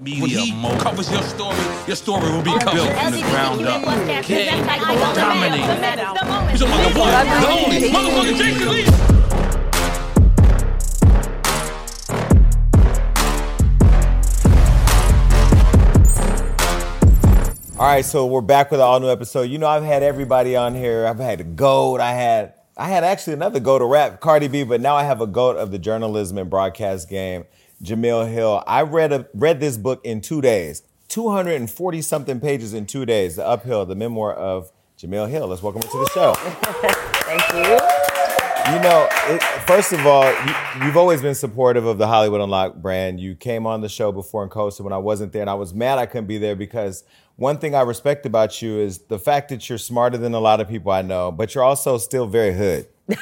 Media when he moment. covers your story, your story will be Built covered. from the ground up. King, Dominate. dominate. He's talking about the one, the only, motherfucking Jason Lee. All right, so we're back with an all new episode. You know, I've had everybody on here. I've had a goat. I had I had actually another goat of rap, Cardi B, but now I have a goat of the journalism and broadcast game, Jemele Hill. I read a, read this book in two days, 240 something pages in two days. The Uphill, the memoir of Jemele Hill. Let's welcome her to the show. Thank you. You know, it, first of all, you, you've always been supportive of the Hollywood Unlocked brand. You came on the show before in Costa when I wasn't there, and I was mad I couldn't be there because one thing I respect about you is the fact that you're smarter than a lot of people I know, but you're also still very hood.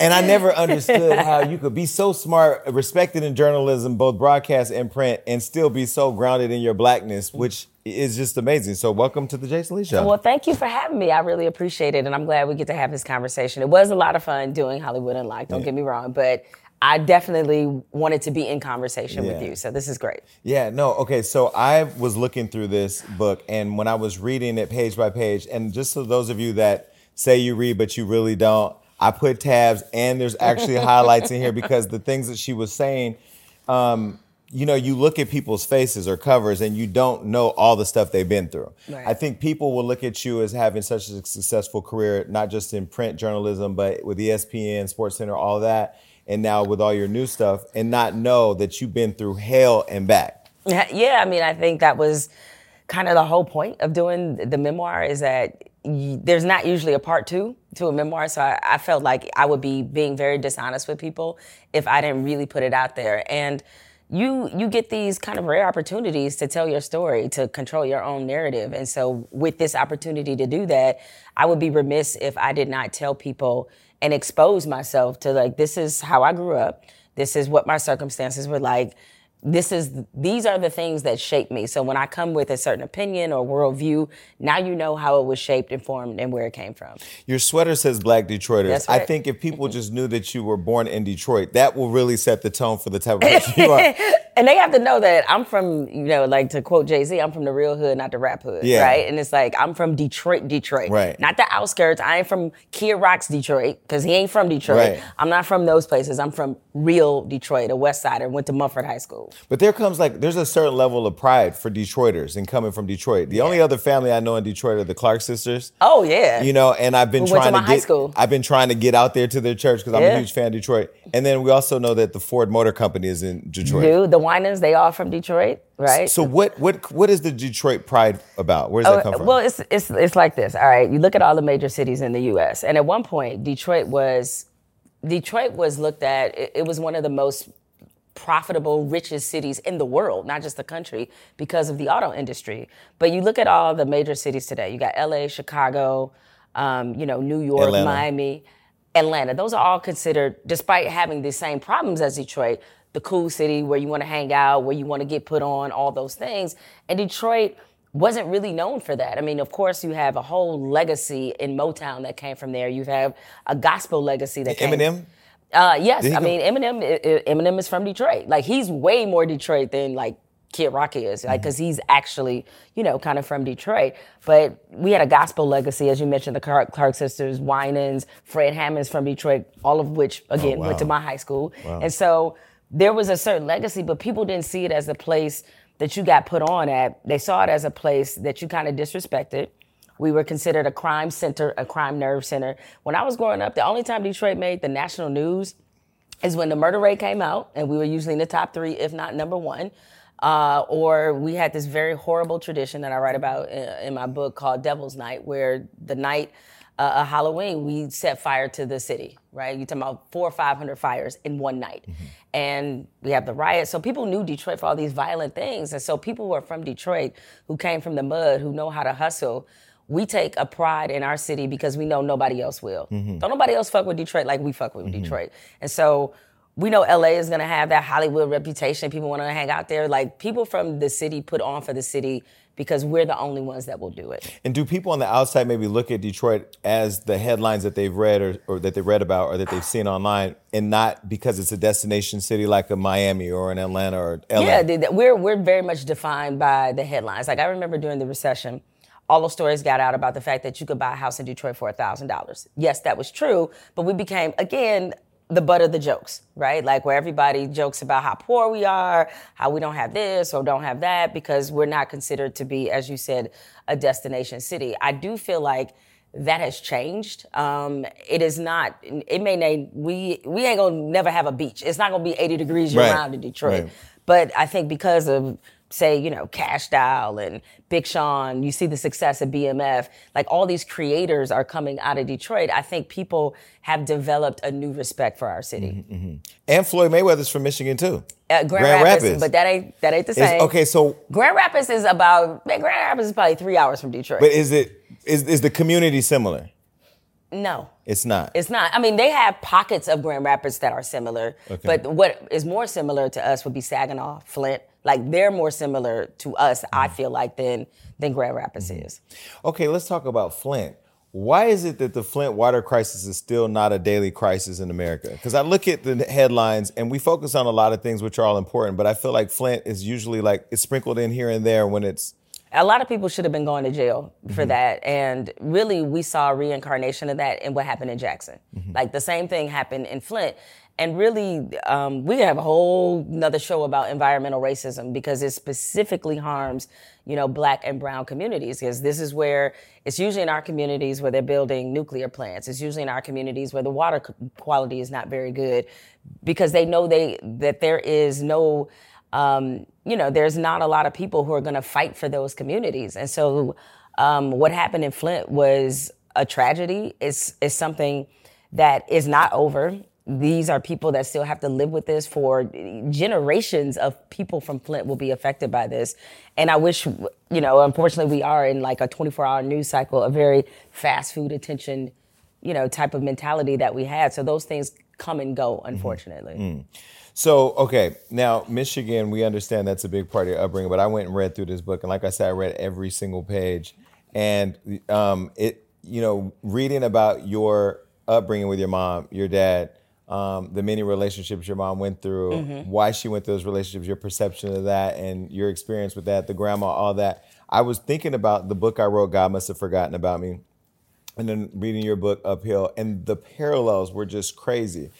and I never understood how you could be so smart, respected in journalism, both broadcast and print, and still be so grounded in your blackness, which is just amazing. So, welcome to the Jason Lee Show. Well, thank you for having me. I really appreciate it, and I'm glad we get to have this conversation. It was a lot of fun doing Hollywood Unlocked. Don't get me wrong, but I definitely wanted to be in conversation with you. So this is great. Yeah, no, okay. So I was looking through this book, and when I was reading it page by page, and just so those of you that say you read but you really don't, I put tabs and there's actually highlights in here because the things that she was saying, um, you know, you look at people's faces or covers and you don't know all the stuff they've been through. Right. I think people will look at you as having such a successful career, not just in print journalism, but with ESPN, Sports Center, all that, and now with all your new stuff, and not know that you've been through hell and back. Yeah, I mean, I think that was kind of the whole point of doing the memoir is that there's not usually a part two to a memoir. So I, I felt like I would be being very dishonest with people if I didn't really put it out there. And you you get these kind of rare opportunities to tell your story, to control your own narrative. And so with this opportunity to do that, I would be remiss if I did not tell people and expose myself to like this is how I grew up. This is what my circumstances were like this is these are the things that shape me. So when I come with a certain opinion or worldview, now you know how it was shaped and formed and where it came from. Your sweater says Black Detroiters. That's I think if people just knew that you were born in Detroit, that will really set the tone for the type of person you are. And they have to know that I'm from, you know, like to quote Jay Z, I'm from the real hood, not the rap hood, Yeah. right? And it's like I'm from Detroit, Detroit, Right. Not the outskirts. I ain't from Kid Rock's Detroit because he ain't from Detroit. Right. I'm not from those places. I'm from real Detroit, a West Sider. Went to Mumford High School. But there comes like there's a certain level of pride for Detroiters and coming from Detroit. The only other family I know in Detroit are the Clark sisters. Oh yeah, You know, and I've been to trying to, get. school. I've been trying to get out there to their church because I'm a huge fan of Detroit. And then we also know that the Ford Motor Company is in Detroit. dude. The Winans, they all from Detroit, right? So what what what is the Detroit pride about? Where does that oh, come from? Oh, Well, it's, it's, it's like this. All right. You look at all the major cities in the US. And at one point, Detroit was Detroit was looked at, it was one of the most profitable, richest cities in the world, not just the country, because of the auto industry. But you look at all the major cities today. You got LA, Chicago, um, you know, New York, Atlanta. Miami, Atlanta. Those are all considered, despite having the same problems as Detroit, the cool city where you want to hang out, where you want to get put on, all those things. And Detroit wasn't really known for that. I mean, of course, you have a whole legacy in Motown that came from there. You have a gospel legacy that came. Eminem? Uh, yes, I go- mean Eminem. Eminem is from Detroit. Like he's way more Detroit than like Kid Rock is, like because he's actually you know kind of from Detroit. But we had a gospel legacy, as you mentioned, the Clark, Clark sisters, Winans, Fred Hammond's from Detroit, all of which again went to my high school, and so there was a certain legacy, but people didn't see it as a place that you got put on at. They saw it as a place that you kind of disrespected. We were considered a crime center, a crime nerve center. When I was growing up, the only time Detroit made the national news is when the murder rate came out, and we were usually in the top three, if not number one. Uh, or we had this very horrible tradition that I write about in, in my book called Devil's Night, where the night uh, of Halloween we set fire to the city. Right, you're talking about four or five hundred fires in one night, and we have the riots. So people knew Detroit for all these violent things, and so people who are from Detroit, who came from the mud, who know how to hustle, we take a pride in our city because we know nobody else will. Mm-hmm. Don't nobody else fuck with Detroit like we fuck with mm-hmm. Detroit. And so we know LA is going to have that Hollywood reputation. People want to hang out there. Like people from the city put on for the city because we're the only ones that will do it. And do people on the outside maybe look at Detroit as the headlines that they've read or, or that they read about or that they've seen online and not because it's a destination city like a Miami or an Atlanta or LA? Yeah, we're we're very much defined by the headlines. Like I remember during the recession, all those stories got out about the fact that you could buy a house in Detroit for thousand dollars. Yes, that was true, but we became again the butt of the jokes, right? Like where everybody jokes about how poor we are, how we don't have this or don't have that because we're not considered to be, as you said, a destination city. I do feel like that has changed. Um, it is not. It may not. We we ain't gonna never have a beach. It's not gonna be 80 degrees year Right. round in Detroit. Right. But I think because of say, you know, Kash Doll and Big Sean, you see the success of BMF, like all these creators are coming out of Detroit. I think people have developed a new respect for our city. And Floyd Mayweather's from Michigan too. Uh, Grand, Grand Rapids, Rapids. but that ain't that ain't the same. okay, so Grand Rapids is about Grand Rapids is probably three hours from Detroit. but is it is is the community similar? no. It's not. It's not. I mean, they have pockets of Grand Rapids that are similar, Okay. but what is more similar to us would be Saginaw, Flint. Like they're more similar to us, Mm-hmm. I feel like, than than Grand Rapids is. Okay, let's talk about Flint. Why is it that the Flint water crisis is still not a daily crisis in America? Because I look at the headlines and we focus on a lot of things which are all important, but I feel like Flint is usually like it's sprinkled in here and there when it's A lot of people should have been going to jail for Mm-hmm. that, and really, we saw a reincarnation of that in what happened in Jackson. Mm-hmm. Like the same thing happened in Flint. And really, um, we have a whole another show about environmental racism because it specifically harms, you know, black and brown communities. Because this is where it's usually in our communities where they're building nuclear plants. It's usually in our communities where the water quality is not very good, because they know they that there is no um, you know, there's not a lot of people who are going to fight for those communities. And so, um, what happened in Flint was a tragedy. It's, it's something that is not over. These are people that still have to live with this for generations of people from Flint will be affected by this. And I wish, you know, unfortunately, we are in like a 24 hour news cycle, a very fast food attention, you know, type of mentality that we had. So those things come and go, unfortunately. So, okay, now Michigan, we understand that's a big part of your upbringing, but I went and read through this book, and like I said, I read every single page, and um, it, you know, reading about your upbringing with your mom, your dad, um, the many relationships your mom went through, why she went through those relationships, your perception of that, and your experience with that, the grandma, all that. I was thinking about the book I wrote, God Must Have Forgotten About Me, and then reading your book uphill, and the parallels were just crazy.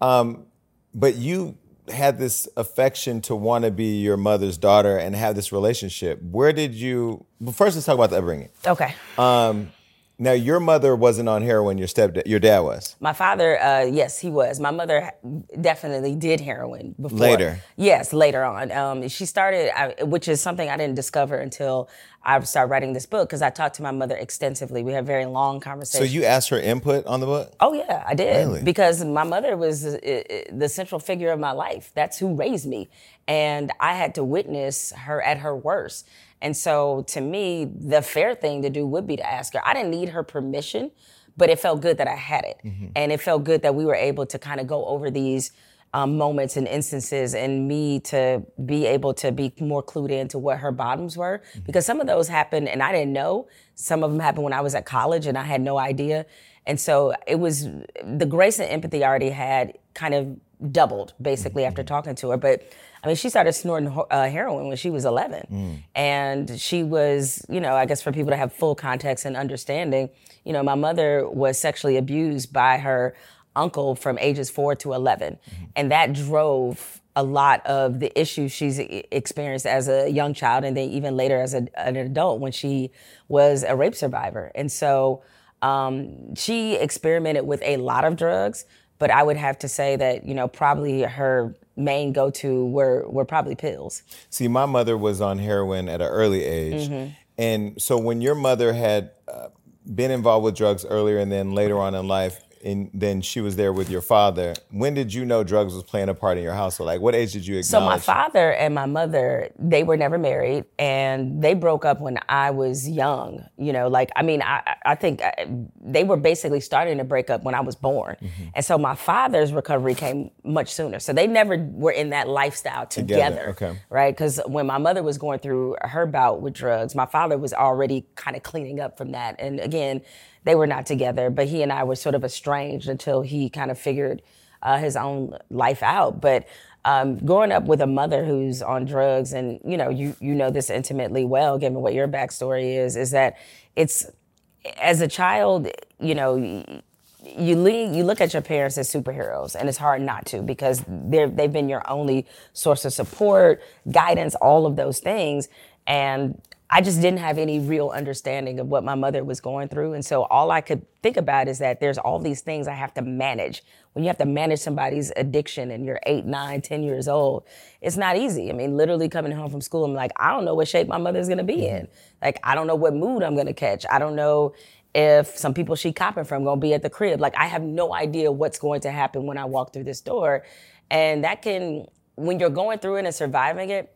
Um, but you had this affection to want to be your mother's daughter and have this relationship. Where did you? Well, first, let's talk about the upbringing. Okay. Now, your mother wasn't on heroin. Your stepdad, your dad was. My father, uh, yes, he was. My mother definitely did heroin before. Later. Yes, later on. Um, she started, I, which is something I didn't discover until I started writing this book because I talked to my mother extensively. We had very long conversations. So you asked her input on the book. Oh yeah, I did Really? because my mother was uh, uh, the central figure of my life. That's who raised me, and I had to witness her at her worst. And so, to me, the fair thing to do would be to ask her. I didn't need her permission, but it felt good that I had it, mm-hmm. and it felt good that we were able to kind of go over these. Um, moments and instances, and me to be able to be more clued into what her bottoms were, mm-hmm. because some of those happened and I didn't know. Some of them happened when I was at college and I had no idea. And so it was the grace and empathy I already had kind of doubled basically mm-hmm. after talking to her. But I mean, she started snorting uh, heroin when she was 11. And she was, you know, I guess for people to have full context and understanding, you know, my mother was sexually abused by her uncle from ages four to 11. And that drove a lot of the issues she's experienced as a young child and then even later as a, an adult when she was a rape survivor. And so um, she experimented with a lot of drugs, but I would have to say that, you know, probably her main go-to were, were probably pills. See, my mother was on heroin at an early age, Mm-hmm. and so when your mother had uh, been involved with drugs earlier and then later on in life, and then she was there with your father. When did you know drugs was playing a part in your household? Like, what age did you So my father and my mother, they were never married, and they broke up when I was young. You know, like I mean, I I think uh, they were basically starting to break up when I was born, Mm-hmm. and so my father's recovery came much sooner. So they never were in that lifestyle together, okay. right? Because when my mother was going through her bout with drugs, my father was already kind of cleaning up from that, and again, they were not together, but he and I were sort of estranged until he kind of figured uh, his own life out. But um, growing up with a mother who's on drugs, and you know, you you know this intimately well, given what your backstory is, is that it's as a child, you know. You lean, you look at your parents as superheroes, and it's hard not to because they're they've been your only source of support, guidance, all of those things. And I just didn't have any real understanding of what my mother was going through. And so all I could think about is that there's all these things I have to manage. When you have to manage somebody's addiction and you're eight, nine, ten years old, it's not easy. I mean, literally coming home from school, I'm like, I don't know what shape my mother's gonna be mm-hmm. in. Like, I don't know what mood I'm gonna catch. I don't know if some people she copping from gonna be at the crib. Like, I have no idea what's going to happen when I walk through this door. And that can, when you're going through it and surviving it,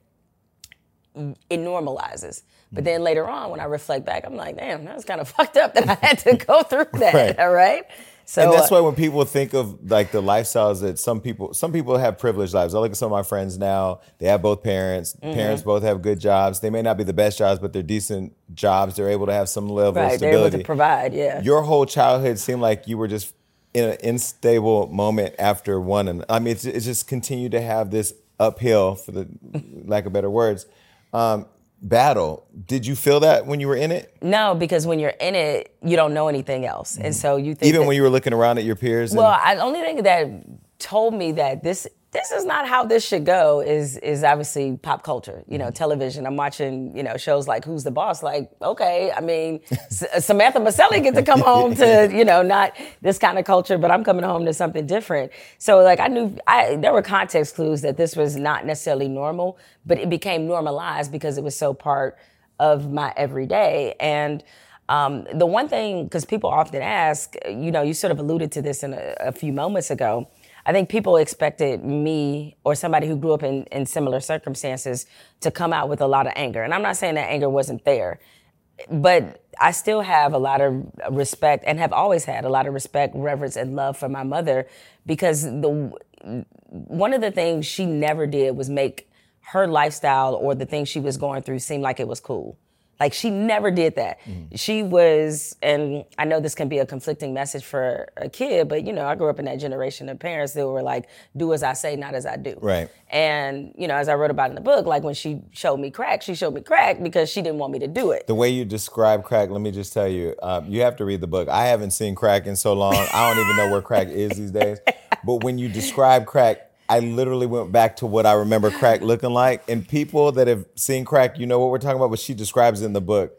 it normalizes. But then later on, when I reflect back, I'm like, damn, that was kind of fucked up that I had to go through that. Right. All right. So and that's uh, why when people think of like the lifestyles that some people some people have privileged lives. I look at some of my friends now. They have both parents. Mm-hmm. Parents both have good jobs. They may not be the best jobs, but they're decent jobs. They're able to have some level of right, they're able stability. to provide. Yeah. Your whole childhood seemed like you were just in an unstable moment after one, and I mean, it's, it's just continued to have this uphill, for the lack of better words, um, battle. Did you feel that when you were in it? no, because when you're in it, you don't know anything else, and so you think Mm-hmm. Even that- when you were looking around at your peers? and- Well, I, the only thing that told me that this this is not how this should go is is obviously pop culture. You know, Mm-hmm. television. I'm watching you know shows like Who's the Boss. Like, okay, I mean, S- Samantha Micelli get to come home to you know not this kind of culture, but I'm coming home to something different. So like I knew I there were context clues that this was not necessarily normal, but it became normalized because it was so part of my everyday and. Um, the one thing, because people often ask, you know, you sort of alluded to this in a, a few moments ago. I think people expected me or somebody who grew up in, in similar circumstances to come out with a lot of anger. And I'm not saying that anger wasn't there, but I still have a lot of respect and have always had a lot of respect, reverence, and love for my mother because the one of the things she never did was make her lifestyle or the things she was going through seem like it was cool. Like she never did that. She was, and I know this can be a conflicting message for a kid, but you know, I grew up in that generation of parents that were like, "Do as I say, not as I do." Right. And you know, as I wrote about in the book, like when she showed me crack, she showed me crack because she didn't want me to do it. the way you describe crack, let me just tell you, um, you have to read the book. I haven't seen crack in so long. I don't even know where crack is these days. But when you describe crack, I literally went back to what I remember crack looking like. And people that have seen crack, you know what we're talking about, but she describes in the book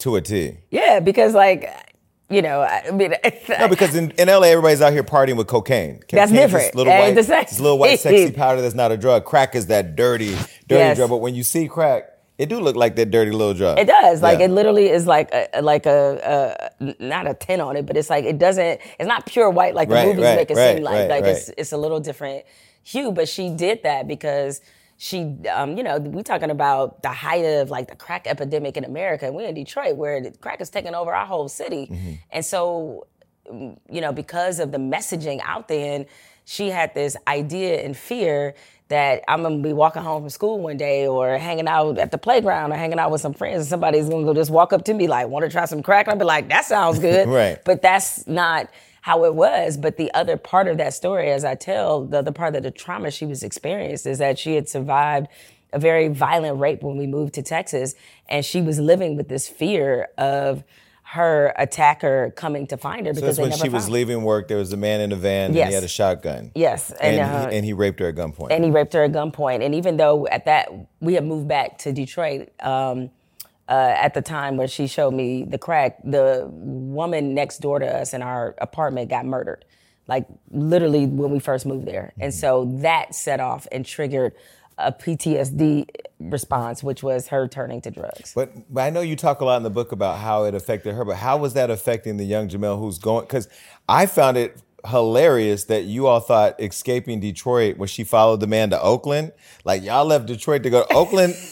to a T. Yeah, because like, you know, I mean, No, because in, in LA, everybody's out here partying with cocaine. That's Cocaine's different. Little white, the this little white sexy powder that's not a drug. Crack is that dirty, dirty Yes. drug. But when you see crack, it do look like that dirty little drug. It does. Like Yeah. it literally is like a, like a, a not a tin on it, but it's like it doesn't. It's not pure white like the Right, movies right, make it right, seem like. like it's it's a little different hue. But she did that because she, um, you know, we talking about the height of like the crack epidemic in America, and we're in Detroit where the crack is taking over our whole city, Mm-hmm. and so you know, because of the messaging out there, she had this idea and fear that I'm gonna be walking home from school one day or hanging out at the playground or hanging out with some friends, and somebody's gonna go just walk up to me like, "Want to try some crack?" And I'll be like, "That sounds good," Right. But that's not how it was. But the other part of that story, as I tell, the other part of the trauma she was experienced is that she had survived a very violent rape when we moved to Texas, and she was living with this fear of her attacker coming to find her So because they when she was her. leaving work. There was a man in a van and he had a shotgun. Yes, And, and, uh, he, and he raped her at gunpoint. and he raped her at gunpoint. And even though at that we had moved back to Detroit um, uh, at the time when she showed me the crack, the woman next door to us in our apartment got murdered, like literally when we first moved there. And so that set off and triggered a PTSD response, which was her turning to drugs. But, but I know you talk a lot in the book about how it affected her, but how was that affecting the young Jemele who's going? Because I found it hilarious that you all thought escaping Detroit when she followed the man to Oakland. Like y'all left Detroit to go to Oakland.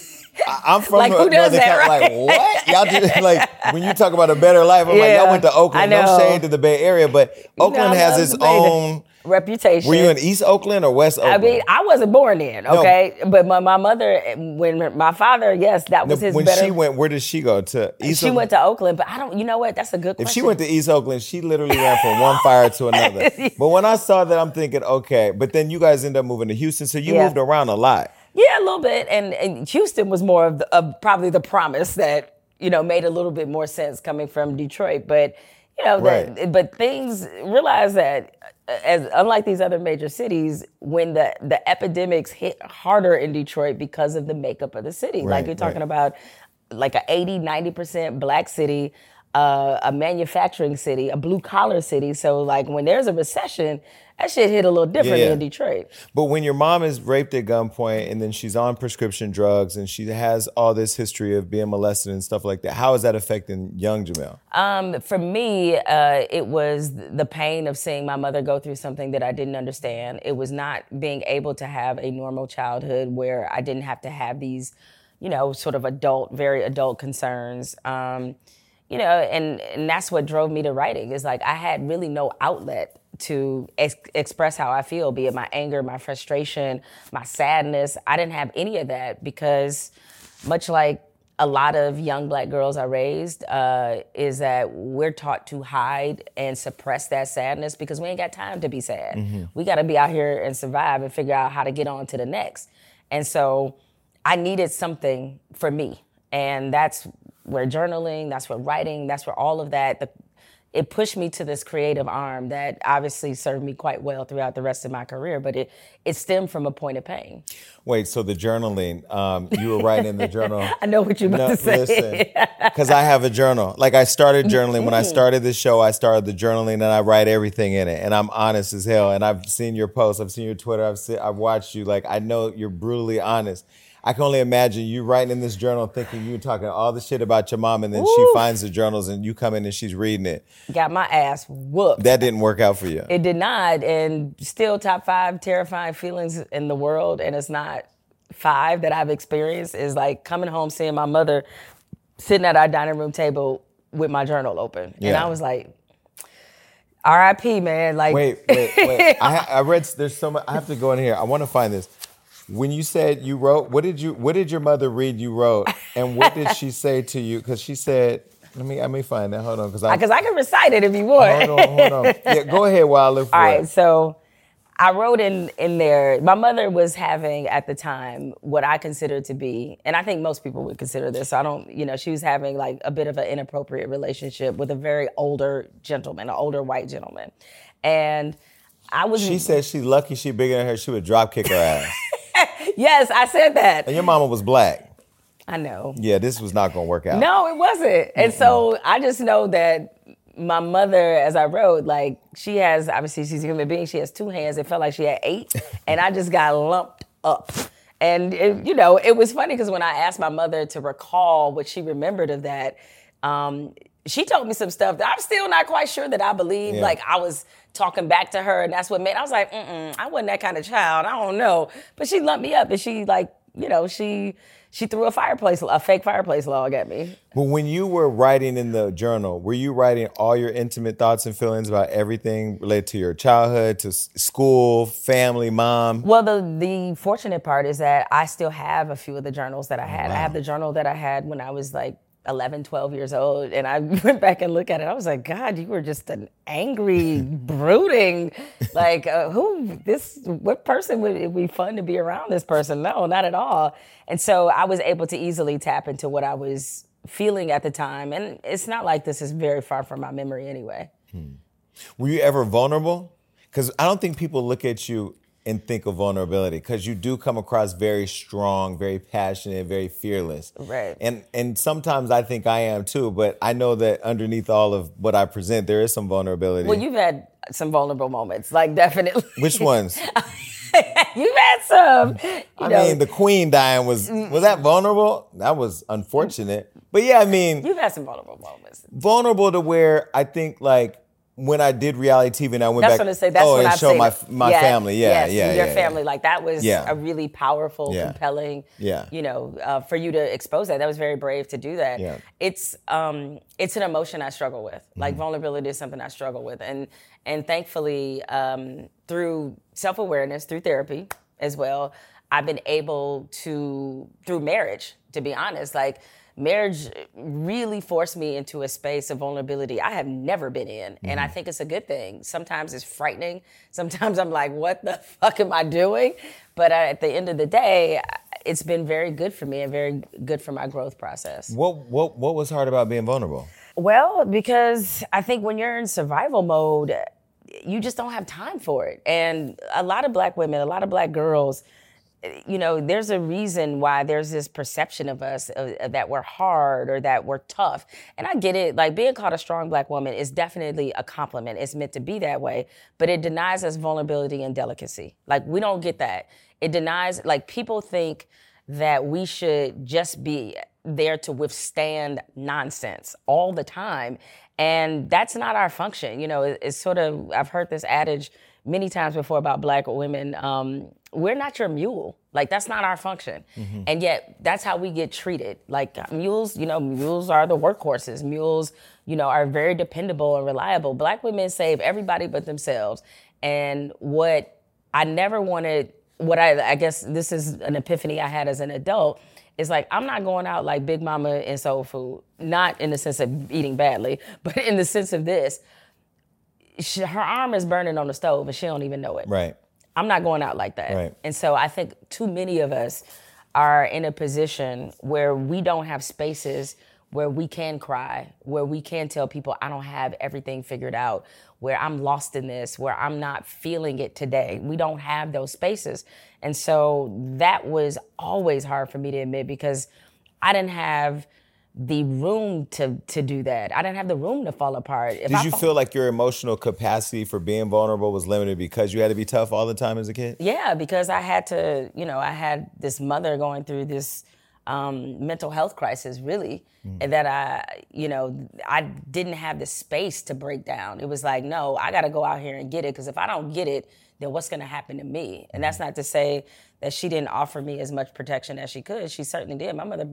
I'm from Like, who does Northern that, Cal- right? Like what? Y'all just like when you talk about a better life. I'm like Yeah, y'all went to Oakland. No shade to the Bay Area, but Oakland I has its own. Reputation. Were you in East Oakland or West Oakland? I mean, I wasn't born in, okay? But my, my mother, when my father, yes, that was his when better. she went, where did she go to? East she Oakland? went to Oakland, but I don't, you know what? That's a good question. If she went to East Oakland, she literally ran from one fire to another. But when I saw that, I'm thinking, okay. But then you guys end up moving to Houston, so you Yeah. moved around a lot. Yeah, a little bit. And, and Houston was more of, the, of probably the promise that, you know, made a little bit more sense coming from Detroit. But, you know, that, Right. but things, realize that uh, as unlike these other major cities, when the, the epidemics hit harder in Detroit because of the makeup of the city. like you're talking right. about like a 80, 90% black city, uh, a manufacturing city, a blue collar city. So like when there's a recession, that shit hit a little differently Yeah. in Detroit. But when your mom is raped at gunpoint and then she's on prescription drugs and she has all this history of being molested and stuff like that, how is that affecting young Jemele? Um, for me, uh, it was the pain of seeing my mother go through something that I didn't understand. It was not being able to have a normal childhood where I didn't have to have these, you know, sort of adult, very adult concerns. Um, you know, and and that's what drove me to writing. Is like I had really no outlet to ex- express how I feel, be it my anger, my frustration, my sadness. I didn't have any of that because, much like a lot of young black girls I raised, uh, is that we're taught to hide and suppress that sadness because we ain't got time to be sad. We got to be out here and survive and figure out how to get on to the next. And so I needed something for me. And that's where journaling, that's where writing, that's where all of that, the, it pushed me to this creative arm that obviously served me quite well throughout the rest of my career, but it, it stemmed from a point of pain. Wait, so the journaling, um, you were writing in the journal. I know what you're about to say. because I have a journal. Like I started journaling when I Mm-hmm. started this show. I started the journaling and I write everything in it, and I'm honest as hell. And I've seen your posts, I've seen your Twitter, I've seen, I've watched you. Like I know you're brutally honest. I can only imagine you writing in this journal, thinking you talking all the shit about your mom, and then she finds the journals and you come in and she's reading it. Got my ass whooped. That didn't work out for you. It did not, and still top five terrifying feelings in the world, and it's not five that I've experienced. Is like coming home, seeing my mother sitting at our dining room table with my journal open, and I was like, "R.I.P. Man." Like, Wait, wait, wait. I, ha- I read. There's so much. I have to go in here. I want to find this. When you said you wrote, what did you? What did your mother read you wrote, and what did she say to you? Because she said, "Let me, let me find that. Hold on, because I uh, because I can recite it if you want. hold on, hold on. Yeah, go ahead while I look for All it. right, so I wrote in in there. My mother was having at the time what I consider to be, and I think most people would consider this. So I don't, you know, she was having like a bit of an inappropriate relationship with a very older gentleman, an older white gentleman, and I was. She said she's lucky she bigger than her. She would drop kick her ass. yes, I said that. and your mama was black. I know. Yeah, this was not gonna work out. No, it wasn't. And so I just know that my mother, as I wrote, like she has obviously she's a human being. She has two hands. It felt like she had eight, and I just got lumped up. And it, you know, it was funny because when I asked my mother to recall what she remembered of that, um, she told me some stuff that I'm still not quite sure that I believe. Yeah. Like I was talking back to her, and that's what made. I was like, Mm-mm, I wasn't that kind of child. I don't know. But she lumped me up, and she like, you know, she she threw a fireplace, a fake fireplace log at me. But when you were writing in the journal, were you writing all your intimate thoughts and feelings about everything related to your childhood, to school, family, mom? Well, the the fortunate part is that I still have a few of the journals that I had. I have the journal that I had when I was like 11, 12 years old. And I went back and looked at it. I was like, God, you were just an angry, brooding, like, uh, who, this, what person would it be fun to be around this person? No, not at all. And so I was able to easily tap into what I was feeling at the time. And it's not like this is very far from my memory anyway. Were you ever vulnerable? Because I don't think people look at you and think of vulnerability because you do come across very strong, very passionate, very fearless. Right. And and sometimes I think I am too, but I know that underneath all of what I present, there is some vulnerability. Well, you've had some vulnerable moments, like definitely. Which ones? You've had some. You I know, mean, the queen dying was mm. was that vulnerable? That was unfortunate. But yeah, I mean, You've had some vulnerable moments. vulnerable to where I think like when I did reality TV and I went That's back. what I say. That's oh, and I've show my my Yeah, family. Yeah, yes, yeah, your yeah, family. Yeah. Like that was a really powerful, compelling. Yeah. You know, uh, for you to expose that, that was very brave to do that. Yeah. It's um, it's an emotion I struggle with. Like Mm-hmm. vulnerability is something I struggle with, and and thankfully um, through self awareness, through therapy as well, I've been able to through marriage. To be honest, like marriage really forced me into a space of vulnerability I have never been in. And I think it's a good thing. Sometimes it's frightening. Sometimes I'm like, what the fuck am I doing? But uh, at the end of the day, it's been very good for me and very good for my growth process. What what what was hard about being vulnerable? Well, because I think when you're in survival mode, you just don't have time for it. And a lot of black women, a lot of black girls, you know, there's a reason why there's this perception of us uh, uh, that we're hard or that we're tough. And I get it. Like being called a strong black woman is definitely a compliment. It's meant to be that way, but it denies us vulnerability and delicacy. Like we don't get that. It denies, like people think that we should just be there to withstand nonsense all the time. And that's not our function. You know, it- it's sort of, I've heard this adage many times before about black women. Um, we're not your mule. Like, that's not our function. And yet, that's how we get treated. Like, mules, you know, mules are the workhorses. Mules, you know, are very dependable and reliable. Black women save everybody but themselves. And what I never wanted, what I, I guess this is an epiphany I had as an adult, is like, I'm not going out like Big Mama and Soul Food, not in the sense of eating badly, but in the sense of this. She, her arm is burning on the stove and she don't even know it. Right. I'm not going out like that. Right. And so I think too many of us are in a position where we don't have spaces where we can cry, where we can tell people I don't have everything figured out, where I'm lost in this, where I'm not feeling it today. We don't have those spaces. And so that was always hard for me to admit because I didn't have the room to to do that. I didn't have the room to fall apart. If Did I you fall- feel like your emotional capacity for being vulnerable was limited because you had to be tough all the time as a kid? Yeah, because I had to, you know, I had this mother going through this um, mental health crisis, really, and that I, you know, I didn't have the space to break down. It was like, no, I got to go out here and get it, because if I don't get it, then what's going to happen to me? And that's mm-hmm. not to say that she didn't offer me as much protection as she could. She certainly did. My mother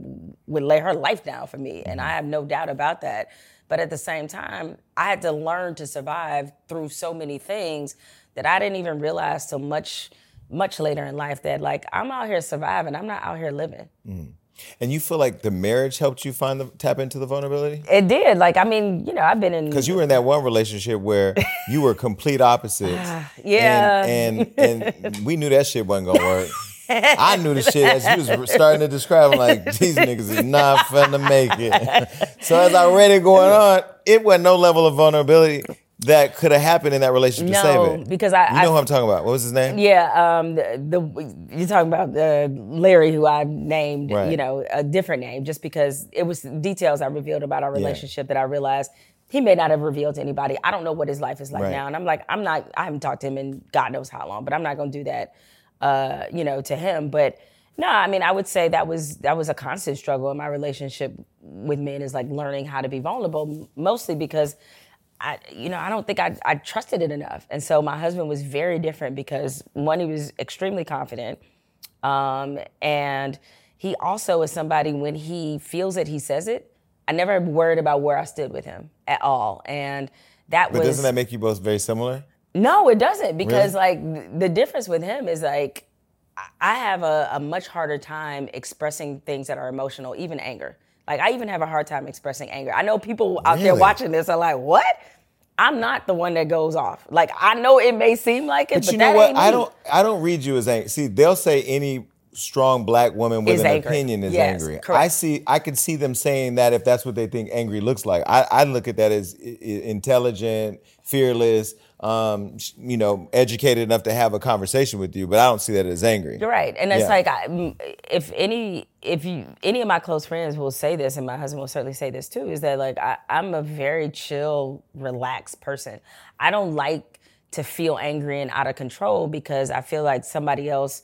would lay her life down for me, and I mm-hmm. have no doubt about that. But at the same time, I had to learn to survive through so many things that I didn't even realize till much, much later in life that like I'm out here surviving. I'm not out here living. Mm. And you feel like the marriage helped you find the tap into the vulnerability? It did. Like I mean, you know, I've been in Because you were in that one relationship where you were complete opposites. Ah, yeah. And, and and we knew that shit wasn't gonna work. I knew the shit as you was starting to describe. I'm like, these niggas is not finna make it. so as I read it going on, it wasn't no level of vulnerability that could have happened in that relationship to save no it. because I, You I know who I'm talking about. What was his name? Yeah, um, the, the you're talking about uh, Larry, who I named, Right. you know, a different name, just because it was details I revealed about our relationship that I realized he may not have revealed to anybody. I don't know what his life is like Right. now, and I'm like, I'm not, I haven't talked to him in God knows how long, but I'm not going to do that, uh, you know, to him. But no, I mean, I would say that was that was a constant struggle in my relationship with men is like learning how to be vulnerable, mostly because. I, you know, I don't think I, I trusted it enough. And so my husband was very different because one, he was extremely confident. Um, and he also is somebody when he feels it, he says it. I never worried about where I stood with him at all. And that But was doesn't that make you both very similar? no, it doesn't because Really? like the difference with him is like I- I have a, a much harder time expressing things that are emotional, even anger. Like I even have a hard time expressing anger. I know people out there watching this are like, "What?" I'm not the one that goes off. Like I know it may seem like it, But, but, you that know what? I don't. I don't read you as angry. See, they'll say any strong black woman with Is an angry. opinion is Yes, angry. I see. I can see them saying that if that's what they think angry looks like. I, I look at that as intelligent, fearless. Um, you know, educated enough to have a conversation with you, but I don't see that as angry. You're right, and it's Yeah. like I, if any, if you, any of my close friends will say this, and my husband will certainly say this too, is that like I, I'm a very chill, relaxed person. I don't like to feel angry and out of control because I feel like somebody else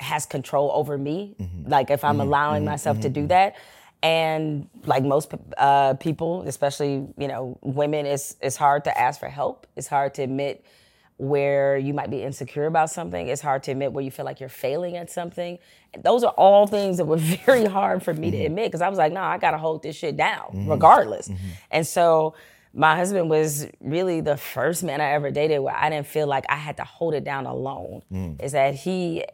has control over me. Mm-hmm. Like if I'm allowing myself to do that. And like most uh, people, especially you know women, it's it's hard to ask for help. It's hard to admit where you might be insecure about something. It's hard to admit where you feel like you're failing at something. Those are all things that were very hard for me to mm-hmm. admit because I was like, no, I gotta hold this shit down mm-hmm. regardless. Mm-hmm. And so my husband was really the first man I ever dated where I didn't feel like I had to hold it down alone. Mm. Is that he,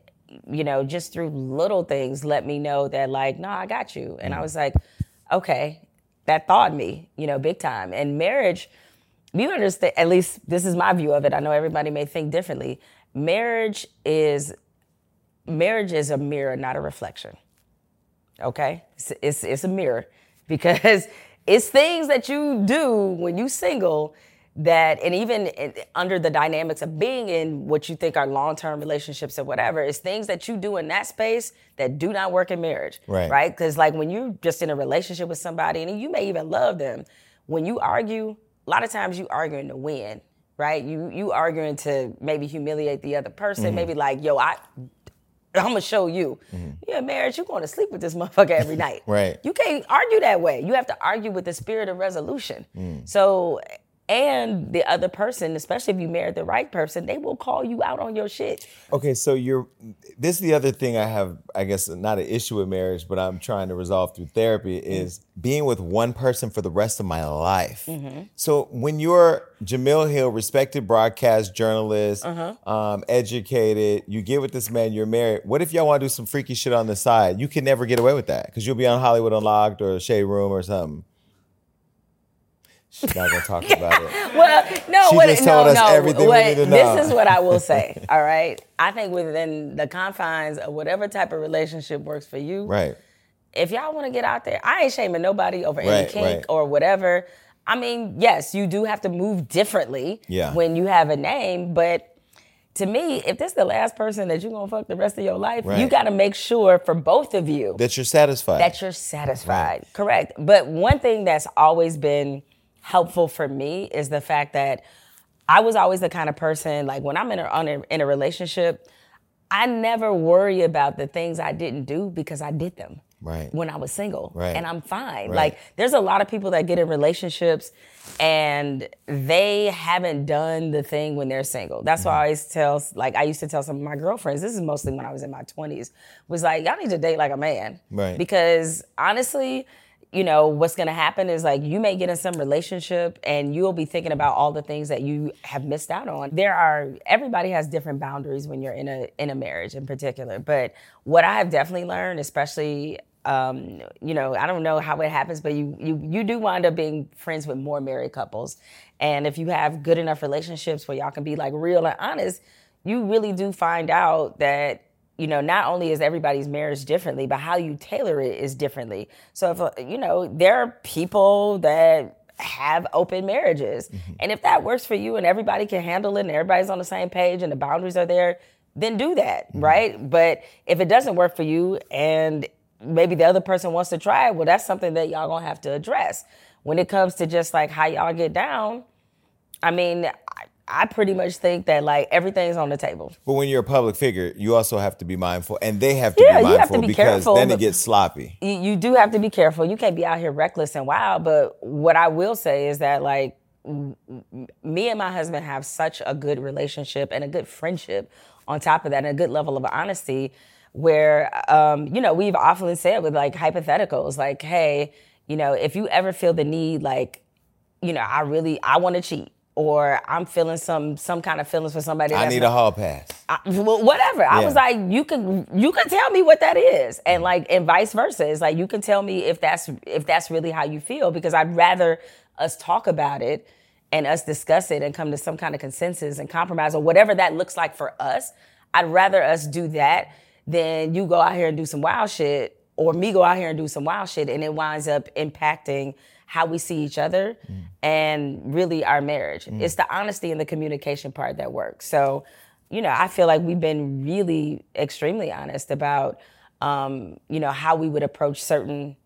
you know, just through little things let me know that like, no, I got you. And I mm. was like, okay, that thawed me, you know, big time. And marriage, you understand, at least this is my view of it. I know everybody may think differently. Marriage is marriage is a mirror, not a reflection. Okay? It's, it's, it's a mirror because it's things that you do when you single that and even under the dynamics of being in what you think are long-term relationships or whatever it's things that you do in that space that do not work in marriage Right. right because like when you're just in a relationship with somebody and you may even love them when you argue a lot of times you arguing to win right you you arguing to maybe humiliate the other person Mm-hmm. maybe like yo i I'm gonna show you. Yeah, marriage, you're going to sleep with this motherfucker every night. Right. You can't argue that way. You have to argue with the spirit of resolution. Mm. So, and the other person, especially if you married the right person, they will call you out on your shit. Okay, so you're. This is the other thing I have. I guess not an issue with marriage, but I'm trying to resolve through therapy mm-hmm. is being with one person for the rest of my life. Mm-hmm. So when you're Jemele Hill, respected broadcast journalist, uh-huh. um, educated, you get with this man, you're married. What if y'all want to do some freaky shit on the side? You can never get away with that because you'll be on Hollywood Unlocked or Shade Room or something. She's not gonna talk about it. Well, no, She what, just no, told us no. everything we need to know. This is what I will say. all right, I think within the confines of whatever type of relationship works for you, Right. if y'all want to get out there, I ain't shaming nobody over any kink right. or whatever. I mean, yes, you do have to move differently Yeah. when you have a name, but to me, if this is the last person that you're gonna fuck the rest of your life, you gotta make sure for both of you That you're satisfied. that you're satisfied. Correct. But one thing that's always been helpful for me is the fact that I was always the kind of person like when I'm in a, on a in a relationship, I never worry about the things I didn't do because I did them. Right. When I was single. Right. And I'm fine. Right. Like there's a lot of people that get in relationships and they haven't done the thing when they're single. That's Mm-hmm. why I always tell like I used to tell some of my girlfriends, this is mostly when I was in my 20s, was like, y'all need to date like a man. Right. Because honestly, you know, what's gonna happen is like you may get in some relationship and you'll be thinking about all the things that you have missed out on. There are everybody has different boundaries when you're in a in a marriage in particular. But what I have definitely learned, especially um, you know, I don't know how it happens, but you you you do wind up being friends with more married couples. And if you have good enough relationships where y'all can be like real and honest, you really do find out that you know, not only is everybody's marriage differently, but how you tailor it is differently. So if uh, you know, there are people that have open marriages. And if that works for you and everybody can handle it and everybody's on the same page and the boundaries are there, then do that, right? But if it doesn't work for you and maybe the other person wants to try it, well, that's something that y'all gonna have to address. When it comes to just like how y'all get down, I mean, I, pretty much think that like everything's on the table. But when you're a public figure, you also have to be mindful, and they have to Yeah, be you have to mindful be because careful, then it gets sloppy. you, you do have to be careful. You can't be out here reckless and wild. But what I will say is that like me and my husband have such a good relationship and a good friendship. On top of that, and a good level of honesty, where um, you know we've often said with like hypotheticals, like, hey, you know, if you ever feel the need, like, you know, I really I want to cheat. Or I'm feeling some some kind of feelings for somebody. I need a hall pass. I, well, whatever. I was like, you can you can tell me what that is, and mm-hmm. like, and vice versa. It's like you can tell me if that's if that's really how you feel, because I'd rather us talk about it and us discuss it and come to some kind of consensus and compromise or whatever that looks like for us. I'd rather us do that than you go out here and do some wild shit, or me go out here and do some wild shit, and it winds up impacting how we see each other and really our marriage. It's the honesty and the communication part that works. So, you know, I feel like we've been really extremely honest about, um, you know, how we would approach certain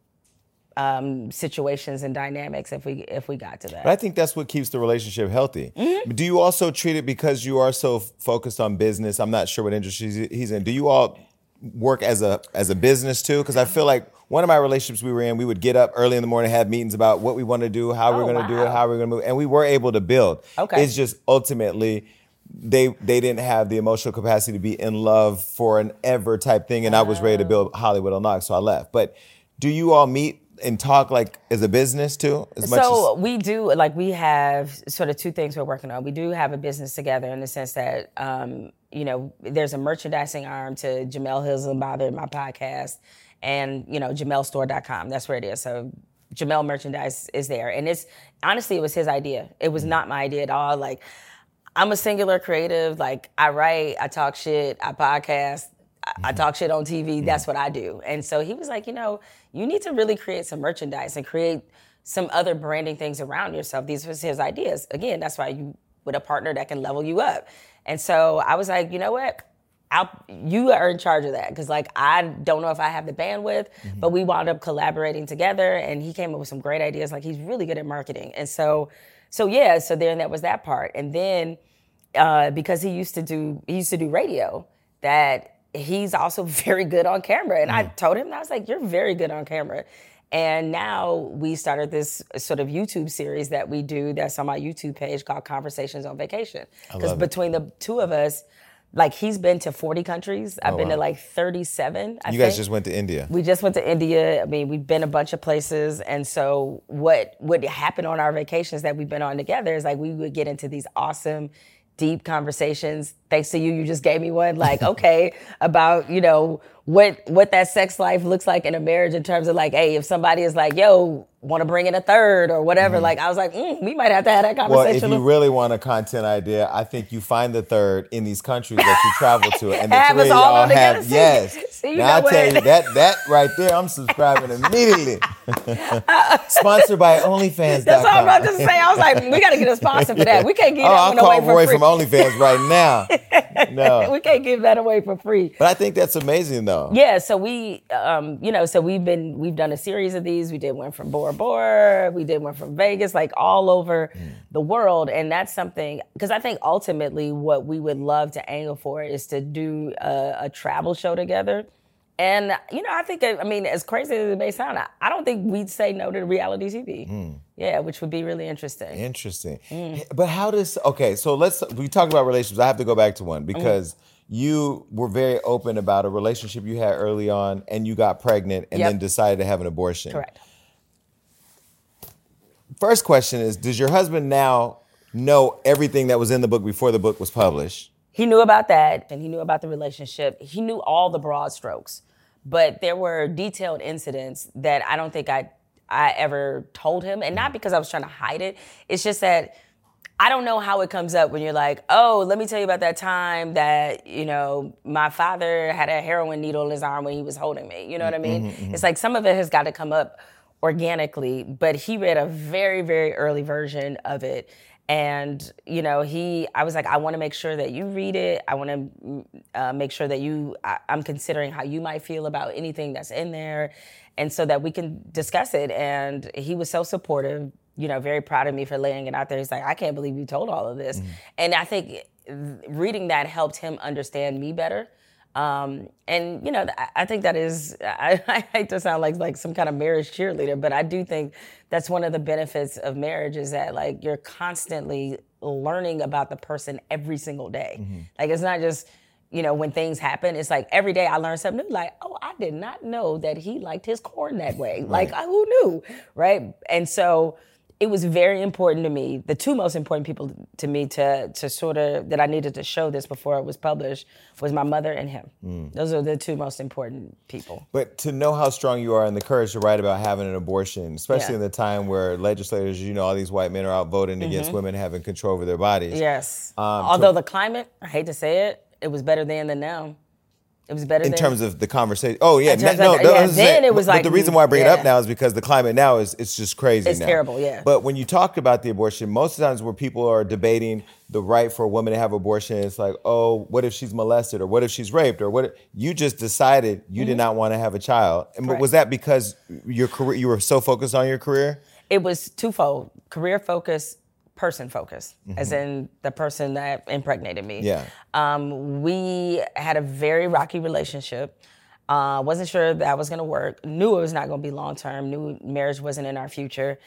um, situations and dynamics if we if we got to that. But I think that's what keeps the relationship healthy. Mm-hmm. Do you also treat it because you are so focused on business? I'm not sure what industry he's- he's in. Do you all work as a as a business too? Because I feel like one of my relationships we were in, we would get up early in the morning, have meetings about what we want to do, how Oh, we're going to do it, how we're going to move, and we were able to build. Okay. It's just ultimately they they didn't have the emotional capacity to be in love for an ever type thing, and I was ready to build Hollywood Unlocked, so I left. But do you all meet and talk like as a business too? As much so as we do like we have sort of two things we're working on. We do have a business together in the sense that um, you know there's a merchandising arm to Jemele Hill is Unbothered, my podcast, and you know JamelStore.com. That's where it is. So Jemele merchandise is there, and it's honestly it was his idea. It was mm. not my idea at all. Like I'm a singular creative. Like I write, I talk shit, I podcast, I, I mm-hmm. talk shit on TV. Mm-hmm. That's what I do. And so he was like, you know, you need to really create some merchandise and create some other branding things around yourself. These was his ideas. Again, that's why you with a partner that can level you up. And so I was like, you know what? I'll, you are in charge of that because like I don't know if I have the bandwidth, but we wound up collaborating together, and he came up with some great ideas. Like he's really good at marketing, and so so yeah, so then that was that part, and then uh, because he used to do he used to do radio, that he's also very good on camera, and I told him I was like, you're very good on camera. And now we started this sort of YouTube series that we do that's on my YouTube page called Conversations on Vacation. Because between the two of us, like he's been to 40 countries. I've oh, been to like 37. I you guys think. just went to India. We just went to India. I mean, we've been a bunch of places, and so what would happen on our vacations that we've been on together is like we would get into these awesome, deep conversations. Thanks to you, you just gave me one. Like, okay, about you know what what that sex life looks like in a marriage in terms of like, hey, if somebody is like, yo, want to bring in a third or whatever, like I was like, mm, we might have to have that Mm-hmm. Well, if conversation. you really want a content idea, I think you find the third in these countries that you travel to, and the three of all y'all have See? yes. See, now I tell you that that right there, I'm subscribing immediately. Sponsored by OnlyFans. That's what I'm about to say. I was like, we got to get a sponsor for that. We can't get Oh, that I'll one call away away from OnlyFans right now. No, we can't give that away for free. but I think that's amazing though. Yeah, so we, um, you know, so we've been, we've done a series of these. We did one from Bora Bora, we did one from Vegas, like all over the world, and that's something because I think ultimately what we would love to angle for is to do a, a travel show together. And you know, I think, I mean, as crazy as it may sound, I, I don't think we'd say no to reality TV. Yeah, which would be really interesting. Interesting. Mm. But how does okay? So let's we talk about relationships. I have to go back to one Mm. because you were very open about a relationship you had early on, and you got pregnant, and Yep. then decided to have an abortion. Correct. First question is: Does your husband now know everything that was in the book before the book was published? He knew about that and he knew about the relationship. He knew all the broad strokes. But there were detailed incidents that I don't think I I ever told him. And not because I was trying to hide it. It's just that I don't know how it comes up when you're like, oh, let me tell you about that time that, you know, my father had a heroin needle in his arm when he was holding me. You know what I mm-hmm, mean? Mm-hmm, it's mm-hmm. like some of it has got to come up organically, but he read a very, very early version of it. And, you know, he, I was like, I want to make sure that you read it. I want to mm, uh, make sure that you, I, I'm considering how you might feel about anything that's in there. And so that we can discuss it. And he was so supportive, you know, very proud of me for laying it out there. He's like, I can't believe you told all of this. Mm-hmm. And I think uh, reading that helped him understand me better. Um, and you know, I, I think that is, I, I hate to sound like like some kind of marriage cheerleader, but I do think that's one of the benefits of marriage is that like you're constantly learning about the person every single day. Like it's not just, you know, when things happen, it's like every day I learn something new. Like, oh, I did not know that he liked his corn that way. Like, who knew, right? And so it was very important to me. The two most important people to me to to sort of that I needed to show this before it was published was my mother and him. Those are the two most important people. But to know how strong you are and the courage to write about having an abortion, especially Yeah. in the time where legislators, you know, all these white men are out voting against women having control over their bodies. Mm-hmm. Yes. Um, Although the climate, I hate to say it, it was better then than now. It was better in than terms of the conversation. Oh yeah, no, no, yeah, then saying- it was but like, the reason why I bring it up now is because the climate now is it's just crazy. It's now. terrible, yeah. But when you talk about the abortion, most of the times where people are debating the right for a woman to have abortion, it's like, oh, what if she's molested or what if she's raped or what? If, you just decided you did not want to have a child, and Mm-hmm. Correct. was that because your career? You were so focused on your career. it was twofold career focus person focus as in the person that impregnated me Yeah. um, we had a very rocky relationship Uh, wasn't sure that was gonna work. Knew it was not gonna be long term. Knew marriage wasn't in our future.